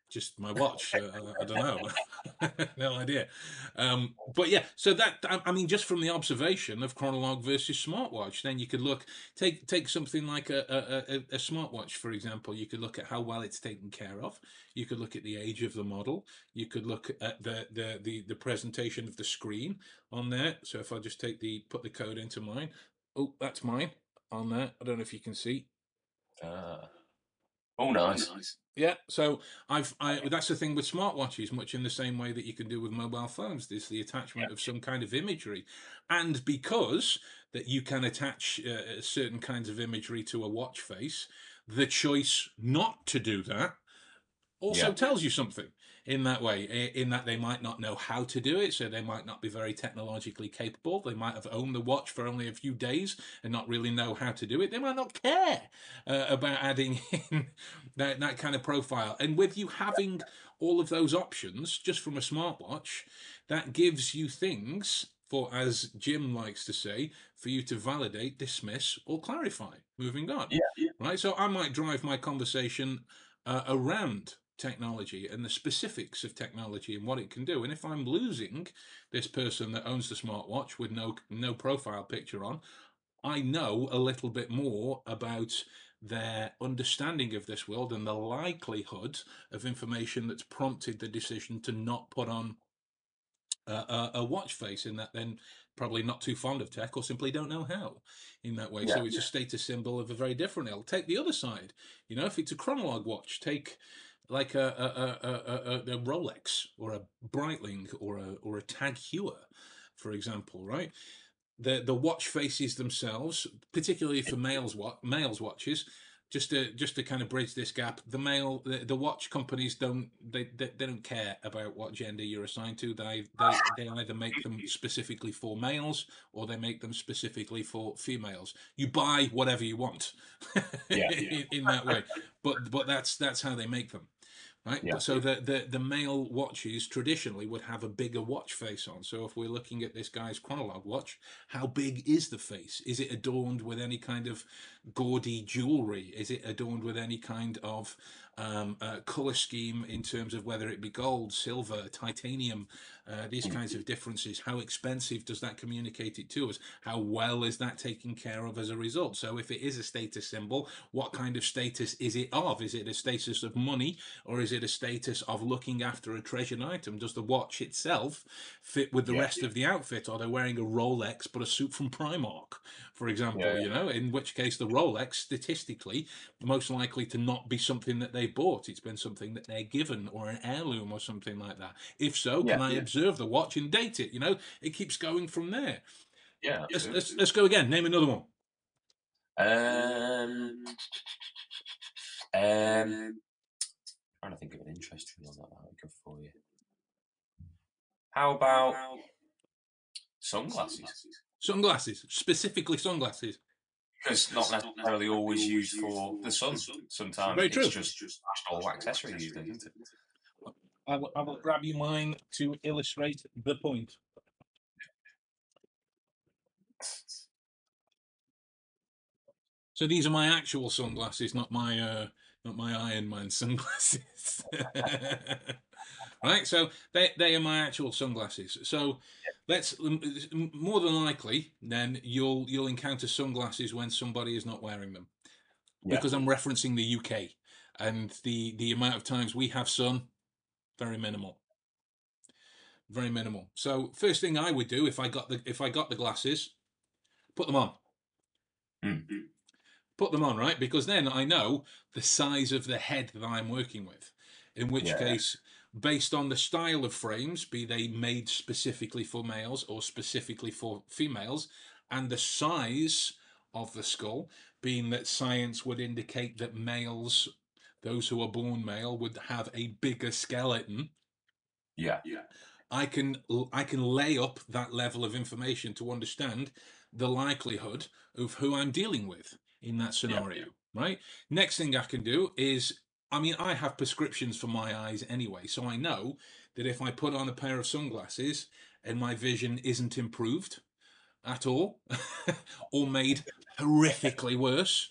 just my watch. Uh, I don't know. [laughs] no idea. Um, but yeah, so that I mean, just from the observation of chronolog versus smartwatch, then you could look take take something like a, a, a, smartwatch, for example. You could look at how well it's taken care of. You could look at the age of the model. You could look at the the the, the presentation of the screen on there. So if I just take the put the code into mine, oh, that's mine on there. I don't know if you can see. Uh, oh, nice. Yeah, so I've I, that's the thing with smartwatches, much in the same way that you can do with mobile phones. There's the attachment yeah. of some kind of imagery, and because that you can attach uh, certain kinds of imagery to a watch face, the choice not to do that also yeah. tells you something in that way, in that they might not know how to do it, so they might not be very technologically capable. They might have owned the watch for only a few days and not really know how to do it. They might not care uh, about adding [laughs] in that, that kind of profile. And with you having all of those options just from a smartwatch, that gives you things for, as Jim likes to say, for you to validate, dismiss, or clarify moving on. Yeah, yeah. Right. So I might drive my conversation uh, around technology and the specifics of technology and what it can do. And if I'm losing this person that owns the smartwatch with no no profile picture on, I know a little bit more about their understanding of this world and the likelihood of information that's prompted the decision to not put on a, a, a watch face in that then probably not too fond of tech or simply don't know how in that way. so Yeah. it's a status symbol of a very different ilk. Take the other side. You know, if it's a chronolog watch, take like a a, a, a, a, Rolex or a Breitling or a or a Tag Heuer, for example, right? The the watch faces themselves, particularly for males what males watches, just to just to kind of bridge this gap, the male the, the watch companies don't they, they they don't care about what gender you're assigned to. They they they either make them specifically for males or they make them specifically for females. You buy whatever you want Yeah. [laughs] in, in that way, but but that's that's how they make them. Right, Yeah. so the, the the male watches traditionally would have a bigger watch face on. So if we're looking at this guy's chronolog watch, how big is the face? Is it adorned with any kind of gaudy jewelry? Is it adorned with any kind of um, uh, color scheme in terms of whether it be gold, silver, titanium, uh, these kinds of differences? How expensive does that communicate it to us? How well is that taken care of as a result? So if it is a status symbol, what kind of status is it of? Is it a status of money or is it a status of looking after a treasured item? Does the watch itself fit with the Yeah. rest of the outfit? Are they wearing a Rolex but a suit from Primark, for example? Yeah, yeah. You know, in which case the Rolex, statistically, most likely to not be something that they bought. It's been something that they're given or an heirloom or something like that. If so, can I yeah. observe the watch and date it? You know, it keeps going from there. Yeah. Let's, let's, let's go again. Name another one. Um, um, trying to think of an interesting one that might be good for you. How about sunglasses? Sunglasses, specifically sunglasses. Because not necessarily always used for the sun. Sometimes Very it's true. just all accessory these days, isn't it? I will, I will grab you mine to illustrate the point. So these are my actual sunglasses, not my uh, not my Iron Man sunglasses. [laughs] right, so they they are my actual sunglasses. So let's more than likely then you'll you'll encounter sunglasses when somebody is not wearing them Yeah. because I'm referencing the UK and the the amount of times we have sun very minimal very minimal so first thing I would do if I got the if I got the glasses put them on Mm. put them on right because then I know the size of the head that I'm working with in which Yeah. case based on the style of frames be they made specifically for males or specifically for females and the size of the skull being that science would indicate that males those who are born male would have a bigger skeleton Yeah. Yeah. I can I can lay up that level of information to understand the likelihood of who I'm dealing with in that scenario, right? Next thing I can do is I mean I have prescriptions for my eyes anyway, so I know that if I put on a pair of sunglasses and my vision isn't improved at all [laughs] or made horrifically worse,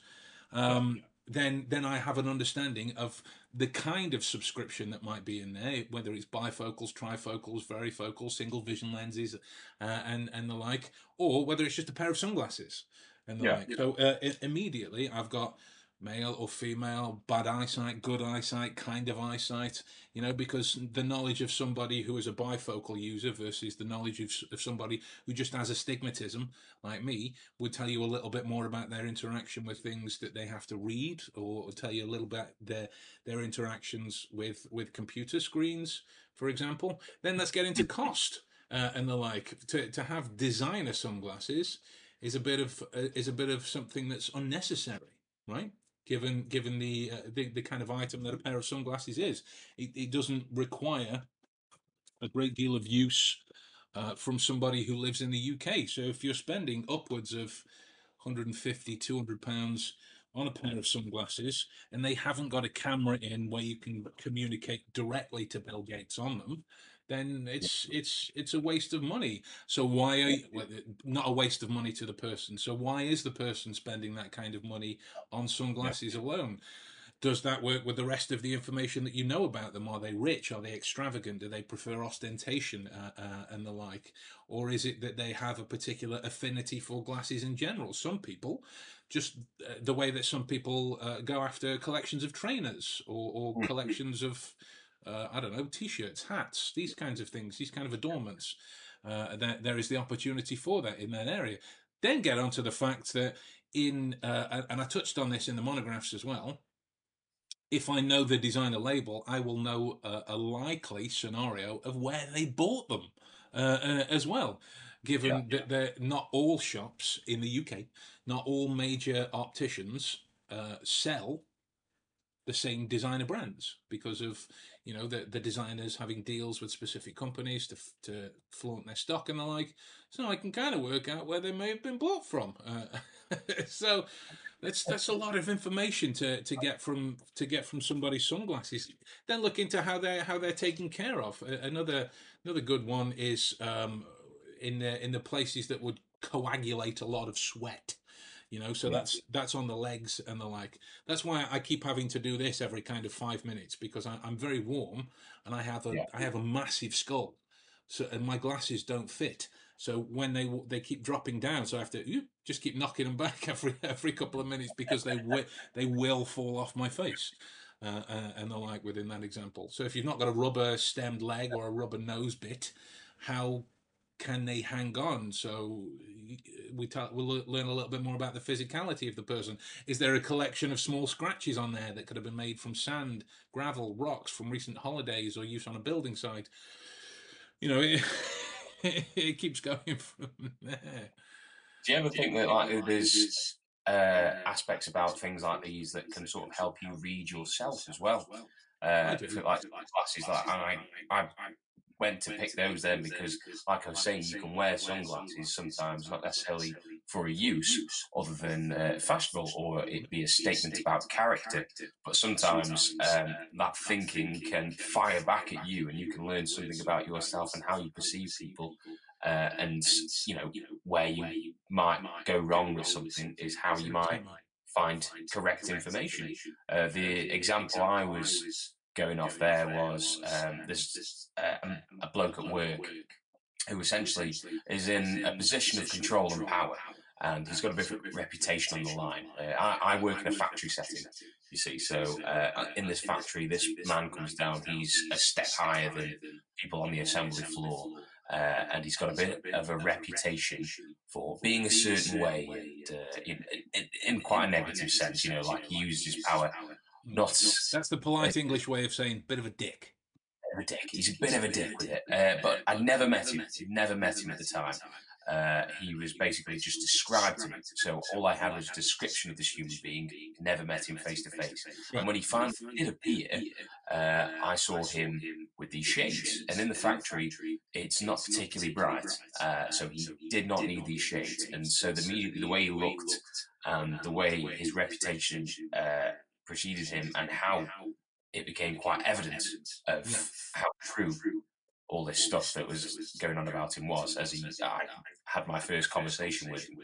um, then then I have an understanding of the kind of subscription that might be in there, whether it's bifocals, trifocals, varifocals, single vision lenses, uh, and and the like, or whether it's just a pair of sunglasses and the Yeah. like. So uh, immediately I've got male or female, bad eyesight, good eyesight, kind of eyesight, you know, because the knowledge of somebody who is a bifocal user versus the knowledge of, of somebody who just has astigmatism, like me, would tell you a little bit more about their interaction with things that they have to read, or tell you a little bit their their interactions with with computer screens, for example. Then let's get into cost uh, and the like. To to have designer sunglasses is a bit of uh, is a bit of something that's unnecessary, right? Given given the, uh, the the kind of item that a pair of sunglasses is, it, it doesn't require a great deal of use uh, from somebody who lives in the UK. So if you're spending upwards of 150, 200 pounds on a pair of sunglasses and they haven't got a camera in where you can communicate directly to Bill Gates on them, then it's it's it's a waste of money. So why are you, well, not a waste of money to the person? So why is the person spending that kind of money on sunglasses alone? Does that work with the rest of the information that you know about them? Are they rich? Are they extravagant? Do they prefer ostentation uh, uh, and the like? Or is it that they have a particular affinity for glasses in general? Some people, just uh, the way that some people uh, go after collections of trainers or, or Mhm. collections of uh, I don't know, t-shirts, hats, these kinds of things, these kind of adornments. Uh, there, there is the opportunity for that in that area. Then get onto the fact that in, uh, and I touched on this in the monographs as well. If I know the designer label, I will know a, a likely scenario of where they bought them uh, uh, as well given yeah, that they're not all shops in the UK, not all major opticians uh, sell the same designer brands because of you know the the designers having deals with specific companies to to flaunt their stock and the like. So I can kind of work out where they may have been bought from. Uh, [laughs] so that's that's a lot of information to, to get from to get from somebody's sunglasses. Then look into how they how they're taken care of. Another another good one is um, in the in the places that would coagulate a lot of sweat you know so that's that's on the legs and the like. That's why i keep having to do this every kind of five minutes because I, am very warm and i have a yeah. I have a massive skull. So and my glasses don't fit. So when they they keep dropping down so i have to just keep knocking them back [laughs] every every couple of minutes because they will they will fall off my face uh, uh, and the like within that example. So if you've not got a rubber stemmed leg or a rubber nose bit how can they hang on? So we talk, we'll learn a little bit more about the physicality of the person. Is there a collection of small scratches on there that could have been made from sand, gravel, rocks from recent holidays or use on a building site? You know, [laughs] it, it keeps going from there. Do you ever think that like there's uh, aspects about things like these that can sort of help you read yourself as well? Uh, like glasses, like I, I went to pick those then because, like I was saying, you can wear sunglasses sometimes, not necessarily for a use other than uh, fashionable or it be a statement about character. But sometimes um, that thinking can fire back at you and you can learn something about yourself and how you perceive people. Uh, and, you know, where you might go wrong with something is how you might find correct information. Uh, the example I was going off there was um, there's uh, a bloke at work who essentially is in a position of control and power, and he's got a bit of a reputation on the line. Uh, I, I, work in a factory setting, you see, so uh, in this factory, this man comes down, he's a step higher than people on the assembly floor. Uh, and he's got a bit of a reputation for being a certain way, and, uh, in, in, in, quite a negative sense. You know, like he uses his power not. That's the polite English way of saying bit of a dick. Bit of a dick. He's a bit of a dick with it. Uh, but I never met him. Never met him at the time. Uh, he was basically just described to me. So all I had was a description of this human being, never met him face to face. And when he finally did appear, uh, I saw him with these shades. And in the factory, it's not particularly bright. Uh, so he did not need these shades. And so the, the way he looked and the way his reputation uh, preceded him and how it became quite evident of how true all this stuff that was going on about him was as he I had my first conversation with him.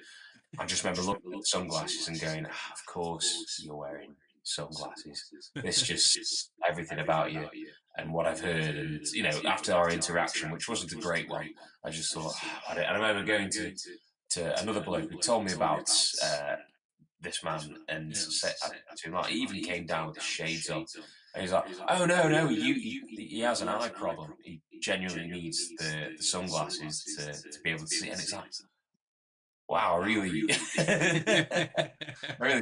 I just remember looking at the sunglasses and going, ah, "Of course you're wearing sunglasses. This just everything about you and what I've heard." And you know, after our interaction, which wasn't a great one, I just thought, oh, I, I remember going to to another bloke who told me about uh, this man and yeah. Uh, to him, like, he even came down with the shades on. And he's like, oh no, oh, no, you, you, he has an eye problem. He genuinely needs the, the sunglasses to, to be able to see. And it's like, wow, really, [laughs] really. [laughs]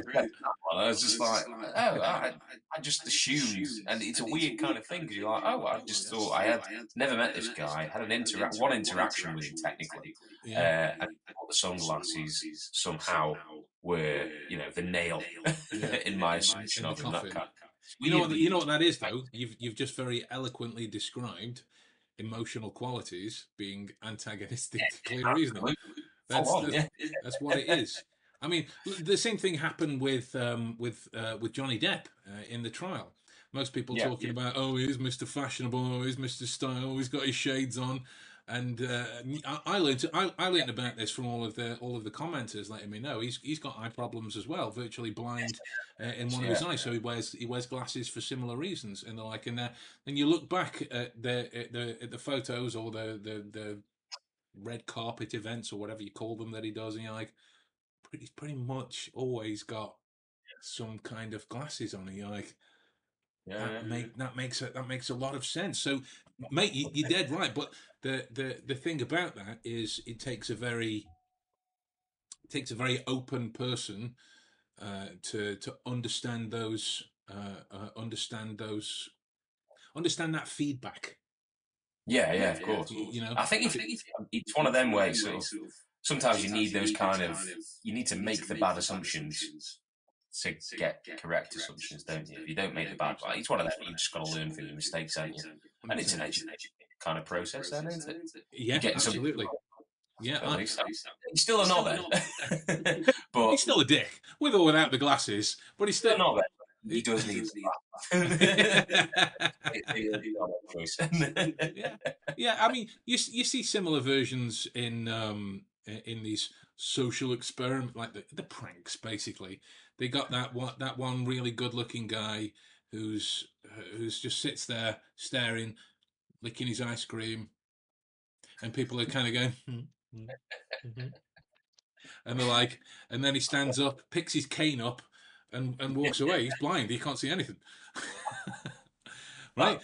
I was just like, oh, [laughs] I, I just assumed, and it's a weird kind of thing because you're like, oh, I just thought I had never met this guy, had an interact, one interaction with him technically, yeah. uh, and the sunglasses somehow were, you know, the nail in my assumption of him. That kind. You know, what, you know what that is, though. You've you've just very eloquently described emotional qualities being antagonistic to clear reasoning. That's, that's, that's, what it is. I mean, the same thing happened with um, with uh, with Johnny Depp uh, in the trial. Most people yeah, talking yeah. about, oh, he's Mr. Fashionable, oh, he's Mr. Style, oh, he's got his shades on, and uh, I, I learned I, I learned about this from all of the all of the commenters letting me know he's he's got eye problems as well, virtually blind uh, in one of his eyes, so he wears he wears glasses for similar reasons and the like. And uh, then you look back at the at the at the photos or the the the red carpet events or whatever you call them that he does, and you're like, he's pretty much always got some kind of glasses on. And you're like, Yeah, that make that makes a, that makes a lot of sense. So, mate, you, you're dead right. But the the the thing about that is, it takes a very it takes a very open person uh, to to understand those uh, uh, understand those understand that feedback. Yeah, yeah, of course. You know, I think it's, um, it's one of them ways. Sort of, sometimes you need those kind of you need to make the bad assumptions to get correct assumptions, don't you? If you don't make the bad, like, it's one of them. You just got to learn from your mistakes, don't you? And it's an education kind of process, then, isn't it? yeah, getting absolutely. Yeah, I. He's still a knobhead, [laughs] [laughs] but he's still a dick with or without the glasses, but he's still a still. knobhead. [laughs] He does need that. Yeah, yeah. I mean, you you see similar versions in um in these social experiment, like the, the pranks. Basically, they got that one that one really good looking guy who's who's just sits there staring, licking his ice cream, and people are kind of going. "Hmm, hmm, mhm." And they're like, and then he stands up, picks his cane up, and, and walks away. He's blind; he can't see anything. [laughs] right?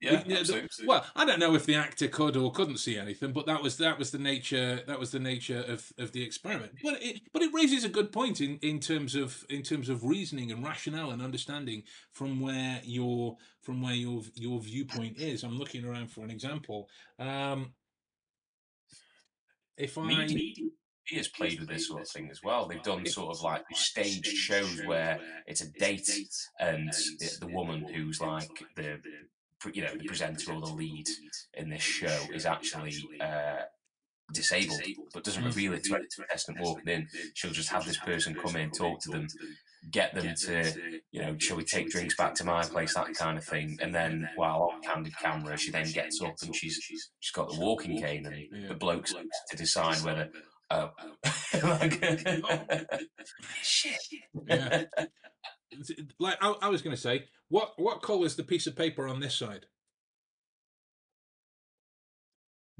yeah, Yeah, the- Well, I don't know if the actor could or couldn't see anything, but that was that was the nature that was the nature of, of the experiment. But it but it raises a good point in, in terms of in terms of reasoning and rationale and understanding from where your from where your your viewpoint is. I'm looking around for an example. Um, if I Media has played with this sort of thing as well. They've done sort of like staged shows where it's a date and the, the woman who's like the you know the presenter or the lead in this show is actually uh, disabled, but doesn't reveal it to any contestant walking in. She'll just have this person come in, talk to them, get them to you know, shall we take drinks back to my place, that kind of thing. And then while on candid camera, she then gets up and she's she's got the walking cane, and the bloke's to decide whether. Oh, like, [laughs] shit. Yeah. [laughs] like I, I was going to say, what what colour is the piece of paper on this side?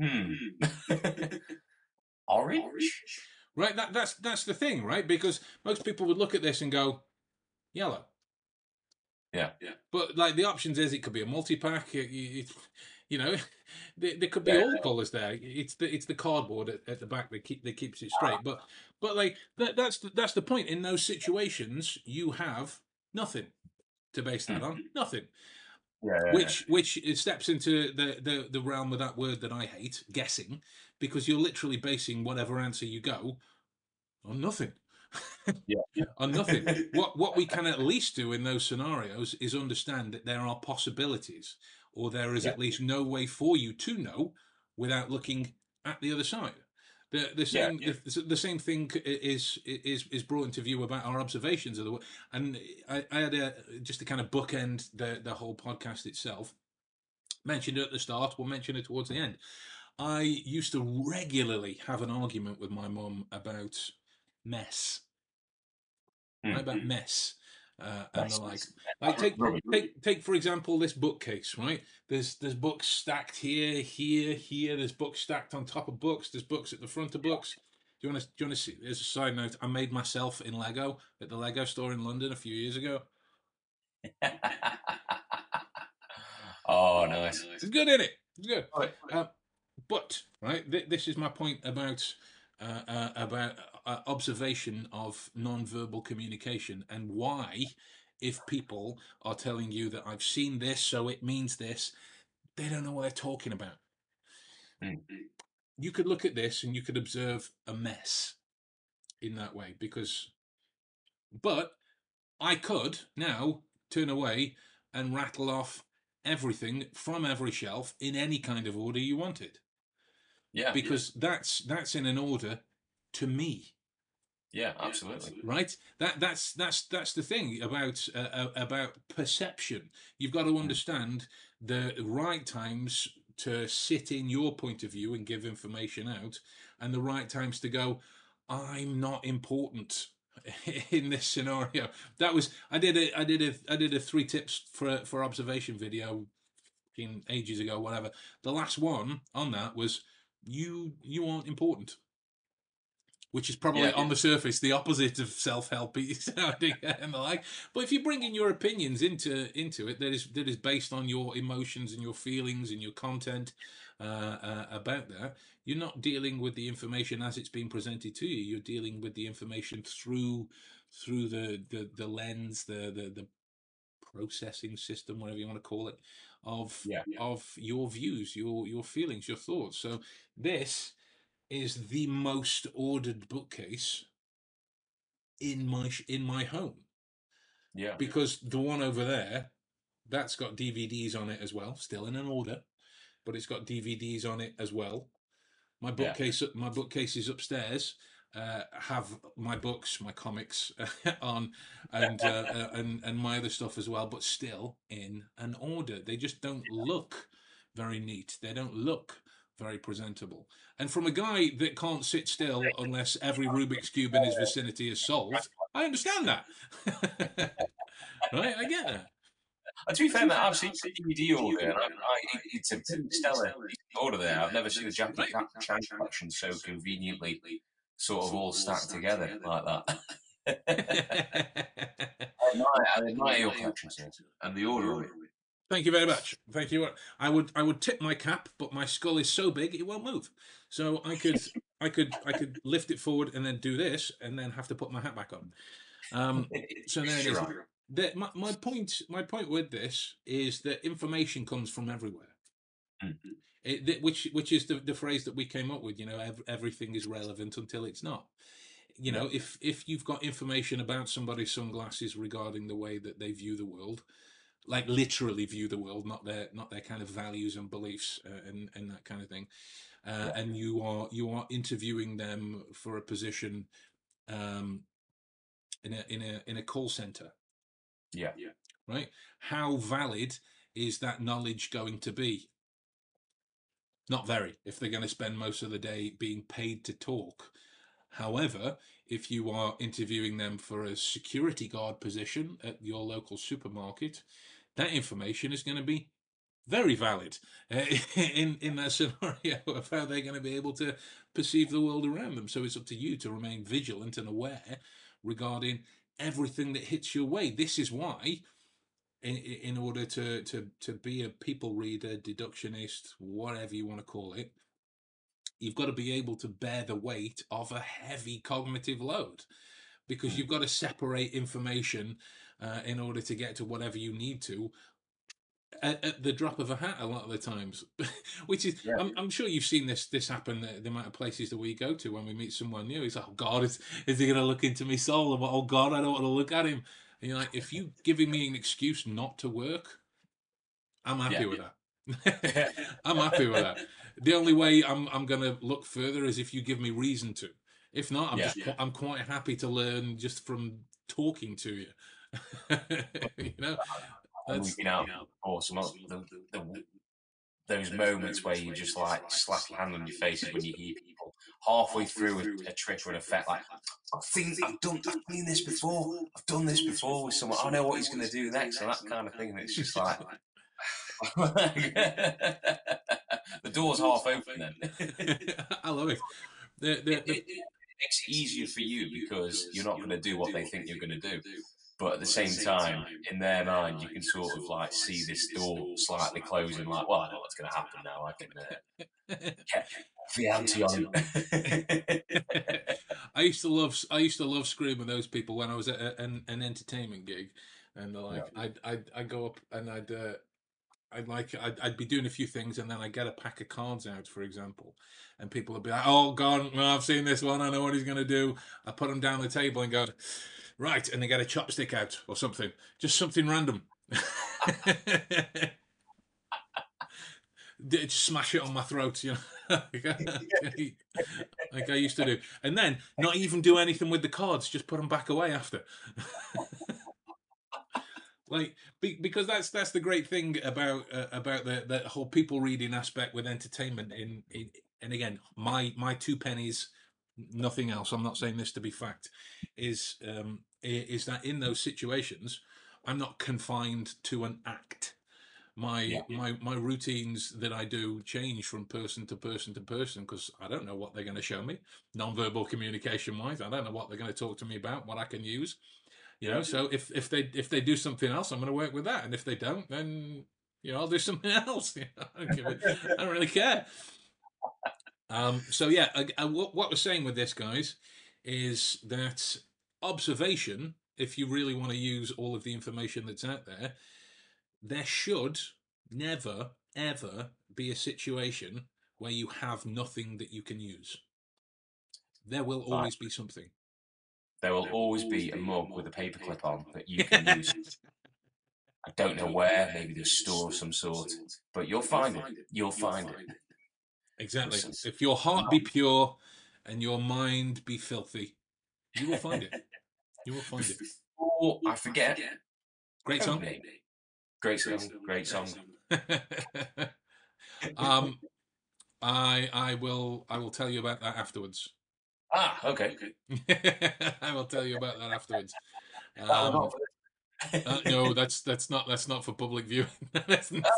Hmm. [laughs] Orange? Right, that that's that's the thing, right? Because most people would look at this and go, yellow. Yeah. Yeah. But like the options is, it could be a multi pack. It, it, you know, [laughs] there, there could be Yeah. all colours there. It's the it's the cardboard at, at the back that keep that keeps it straight. But but like that that's the, that's the point. In those situations, you have nothing to base that on. [laughs] Nothing. Yeah, yeah, which which steps into the, the the realm of that word that I hate, guessing, because you're literally basing whatever answer you go on nothing. Yeah. [laughs] on nothing. what what we can at least do in those scenarios is understand that there are possibilities, or there is Yeah. at least no way for you to know without looking at the other side. The the Yeah, same The, the same thing is is is brought into view about our observations of the world. And I, I had a just to kind of bookend the the whole podcast itself. Mentioned it at the start. We'll mention it towards the end. I used to regularly have an argument with my mum about mess, Hmm. right? about mess, uh, and Mess. the like. Like take take take for example this bookcase, right? There's there's books stacked here, here, here. There's books stacked on top of books. There's books at the front of books. Do you want to? Do you want to see? There's a side note. I made myself in Lego at the Lego store in London a few years ago. [laughs] oh, nice. It's good, isn't it? It's good. Uh, but right, th- this is my point about uh, uh, about uh, observation of non-verbal communication and why, if people are telling you that I've seen this, so it means this, they don't know what they're talking about. Mm. You could look at this and you could observe a mess in that way because, but I could now turn away and rattle off everything from every shelf in any kind of order you wanted Yeah, because that's that's in an order to me. Yeah, absolutely. right? That that's that's that's the thing about uh, uh, about perception. You've got to understand the right times to sit in your point of view and give information out and the right times to go i'm not important [laughs] in this scenario. That was i did a i did a i did a three tips for for observation video in ages ago whatever. The last one on that was you you aren't important which is probably Yeah. on the surface the opposite of self-helpy sounding [laughs] and the like. But if you bring in your opinions into into it, that is that is based on your emotions and your feelings and your content uh, uh, about that, you're not dealing with the information as it's being presented to you. You're dealing with the information through through the the, the lens, the, the the processing system, whatever you want to call it, of Yeah. of your views, your your feelings, your thoughts. So this is the most ordered bookcase in my in my home Yeah. because the one over there that's got DVDs on it as well, still in an order, but it's got DVDs on it as well. My Yeah. bookcase, my bookcases upstairs uh, have my books, my comics [laughs] on, and uh, [laughs] uh, and and my other stuff as well, but still in an order. They just don't look very neat. They don't look very presentable. And from a guy that can't sit still unless every Rubik's cube in his vicinity is solved, I understand that. [laughs] right, I get that. And to be fair, mate, I've seen the DVD order, and I, I, it's a stellar order there. I've never seen a Jackie Chan Chan collection so conveniently sort of all stacked together like that. [laughs] I admire, your collection, and the order of it. Thank you very much. Thank you. I would I would tip my cap, but my skull is so big it won't move. So I could I could I could lift it forward and then do this and then have to put my hat back on. Um, [laughs] so there it is. Sure. The, my, my point my point with this is that information comes from everywhere. Mm. It, which which is the, the phrase that we came up with. You know, ev- everything is relevant until it's not. You know, if if you've got information about somebody's sunglasses regarding the way that they view the world, like literally view the world, not their not their kind of values and beliefs uh, and and that kind of thing, uh, Yeah. and you are you are interviewing them for a position um, in a in a in a call center Yeah. Yeah. Right? How valid is that knowledge going to be? Not very, if they're going to spend most of the day being paid to talk. However, if you are interviewing them for a security guard position at your local supermarket, that information is going to be very valid uh, [laughs] in in that scenario [laughs] of how they're going to be able to perceive the world around them. So it's up to you to remain vigilant and aware regarding everything that hits your way. This is why, in, in order to, to, to be a people reader, deductionist, whatever you want to call it, you've got to be able to bear the weight of a heavy cognitive load because you've got to separate information uh, in order to get to whatever you need to. At, at the drop of a hat, a lot of the times, [laughs] which is, Yeah. I'm, I'm sure you've seen this this happen. The, the amount of places that we go to when we meet someone new, it's like, oh God, is, is he going to look into my soul? And oh God, I don't want to look at him. And you're like, if you giving me an excuse not to work, I'm [laughs] happy Yeah. with that. [laughs] I'm happy with that. The only way I'm I'm going to look further is if you give me reason to. If not, I'm Yeah. just qu- I'm quite happy to learn just from talking to you. [laughs] you know, That's- we've been out before, some the, the, those moments where you just like slap your hand on your face when you hear people halfway through a, a trick or an effect like, I've seen, I've done, I've seen this before, I've done this before with someone, I know what he's going to do next, and that kind of thing. And it's just like, [laughs] the door's half open then. [laughs] I love it. The, the, it, it, it makes it easier for you because you're not going to do what they think you're going to do. But at the same time, in their mind, you can sort of like see this door slightly closing, like, well, I know what's going to happen now. I can uh, get the ante on. [laughs] I used to love I used to love screwing with those people when I was at a, an, an entertainment gig, and they're like I'd, I'd I'd go up and I'd uh, I'd like I'd, I'd be doing a few things and then I'd get a pack of cards out, for example, and people would be like, "Oh, God, well, I've seen this one. I know what he's going to do." I put them down the table and go, "Right," and they get a chopstick out or something, just something random. [laughs] Just smash it on my throat, you know, [laughs] like I- [laughs] like I used to do, and then not even do anything with the cards, just put them back away after. like be, because that's that's the great thing about uh, about the the whole people reading aspect with entertainment. In, in and again, my my two pennies, nothing else. I'm not saying this to be fact. Is um is that in those situations, I'm not confined to an act. my Yeah. my my routines that I do change from person to person to person because I don't know what they're going to show me non-verbal communication wise. I don't know what they're going to talk to me about, what I can use. You know, so if if they if they do something else, I'm going to work with that, and if they don't, then you know I'll do [laughs] something else. You know, I don't give it. I don't really care. Um, so yeah, I, I- what what we're saying with this, guys, is that observation. If you really want to use all of the information that's out there, there should never ever be a situation where you have nothing that you can use. There will Right. always be something. There will always be a mug with a paperclip on that you can use. I don't know where, maybe the store of some sort, but you'll find it. You'll find it. Exactly. If your heart be pure and your mind be filthy, you will find it. [laughs] You will find it. Before I forget, Great song. Codename. Great song, great song. [laughs] um, I I will I will tell you about that afterwards. Ah, okay. [laughs] I will tell you about that afterwards. Um, for this. uh, no, that's that's not that's not for public viewing. That's not-.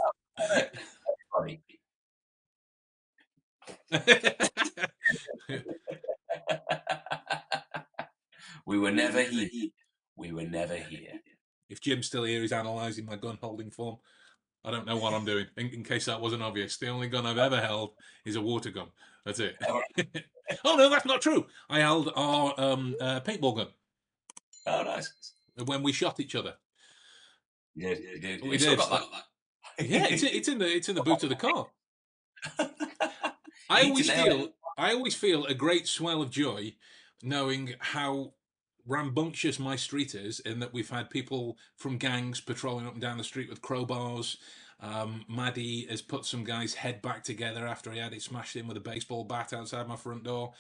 [laughs] we were never here. We were never here. if Jim's still here, he's analysing my gun holding form. I don't know what I'm doing. In, in case that wasn't obvious, the only gun I've ever held is a water gun. That's it. [laughs] oh no, that's not true. I held our um, uh, paintball gun Oh, nice. when we shot each other. You did. You did. We did. Yeah, it's, it's in the it's in the boot of the car. I always feel. I always feel a great swell of joy knowing how rambunctious my street is in that we've had people from gangs patrolling up and down the street with crowbars. Um, Maddie has put some guy's head back together after he had it smashed in with a baseball bat outside my front door.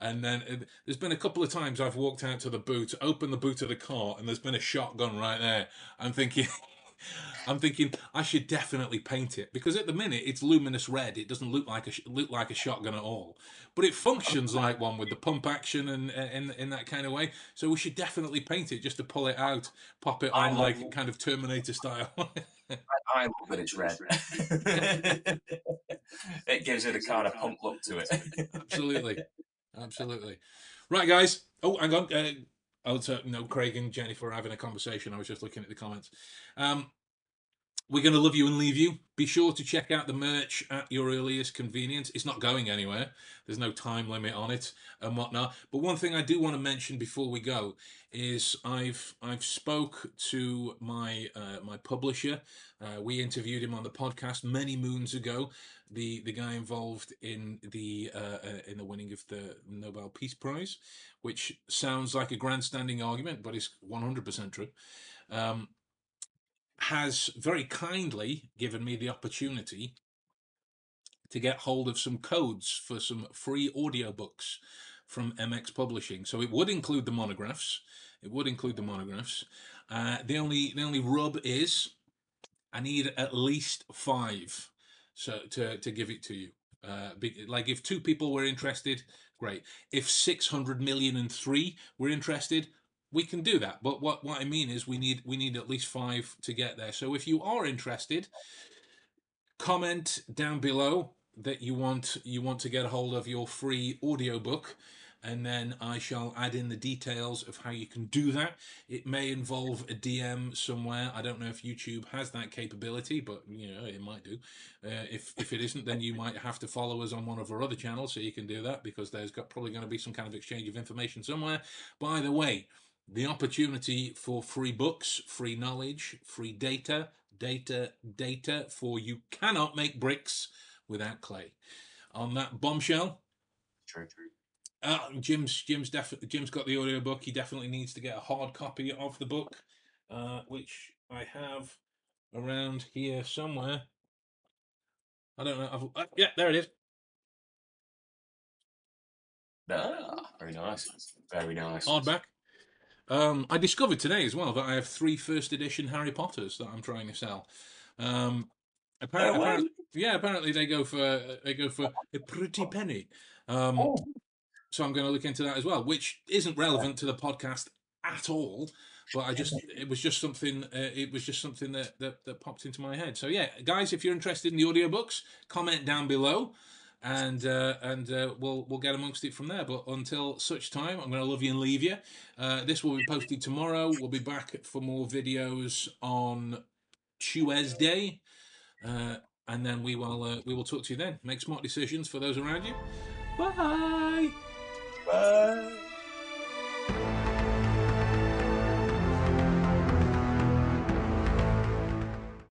And then uh, there's been a couple of times I've walked out to the boot, opened the boot of the car, and there's been a shotgun right there. I'm thinking, [laughs] I'm thinking I should definitely paint it because at the minute it's luminous red. It doesn't look like a look like a shotgun at all, but it functions like one with the pump action and in in that kind of way. So we should definitely paint it just to pull it out, pop it on like kind of Terminator style. [laughs] I love that it's red. [laughs] it gives it a kind of pump look to it. absolutely, absolutely. Right, guys. Oh, hang on. Uh, oh, so, no, Craig and Jennifer are having a conversation. I was just looking at the comments. Um, we're going to love you and leave you. Be sure to check out the merch at your earliest convenience. It's not going anywhere. There's no time limit on it and whatnot. But one thing I do want to mention before we go is I've I've spoke to my uh, my publisher. Uh, we interviewed him on the podcast many moons ago. The the guy involved in the uh, uh, in the winning of the Nobel Peace Prize, which sounds like a grandstanding argument, but it's 100% true. Um, has very kindly given me the opportunity to get hold of some codes for some free audiobooks from MX Publishing. So it would include the monographs. It would include the monographs. Uh, the only the only rub is I need at least five so to to give it to you. Uh, like if two people were interested, great. If six hundred million and three were interested, we can do that. But what, what I mean is we need we need at least five to get there. So if you are interested, comment down below that you want you want to get a hold of your free audiobook and then I shall add in the details of how you can do that. It may involve a DM somewhere. I don't know if YouTube has that capability, but you know it might do. Uh, if if it isn't, then you might have to follow us on one of our other channels so you can do that because there's got probably going to be some kind of exchange of information somewhere. By the way, the opportunity for free books, free knowledge, free data, data, data. For you cannot make bricks without clay. On that bombshell. True, true. Uh, Jim's Jim's definitely Jim's got the audiobook. He definitely needs to get a hard copy of the book, uh, which I have around here somewhere. I don't know. I've, uh, yeah, there it is. Ah, very nice. Very nice. Hardback. Um, I discovered today as well that I have three first edition Harry Potters that I'm trying to sell. Um, apparently, Oh, apparently, yeah, apparently they go for they go for a pretty penny. Um, Oh, so I'm going to look into that as well, which isn't relevant to the podcast at all. but I just it was just something. Uh, it was just something that, that that popped into my head. So yeah, guys, if you're interested in the audiobooks, comment down below. And uh, and uh, we'll we'll get amongst it from there. But until such time, I'm going to love you and leave you. Uh, this will be posted tomorrow. We'll be back for more videos on Tuesday, uh, and then we will uh, we will talk to you then. Make smart decisions for those around you. Bye. Bye.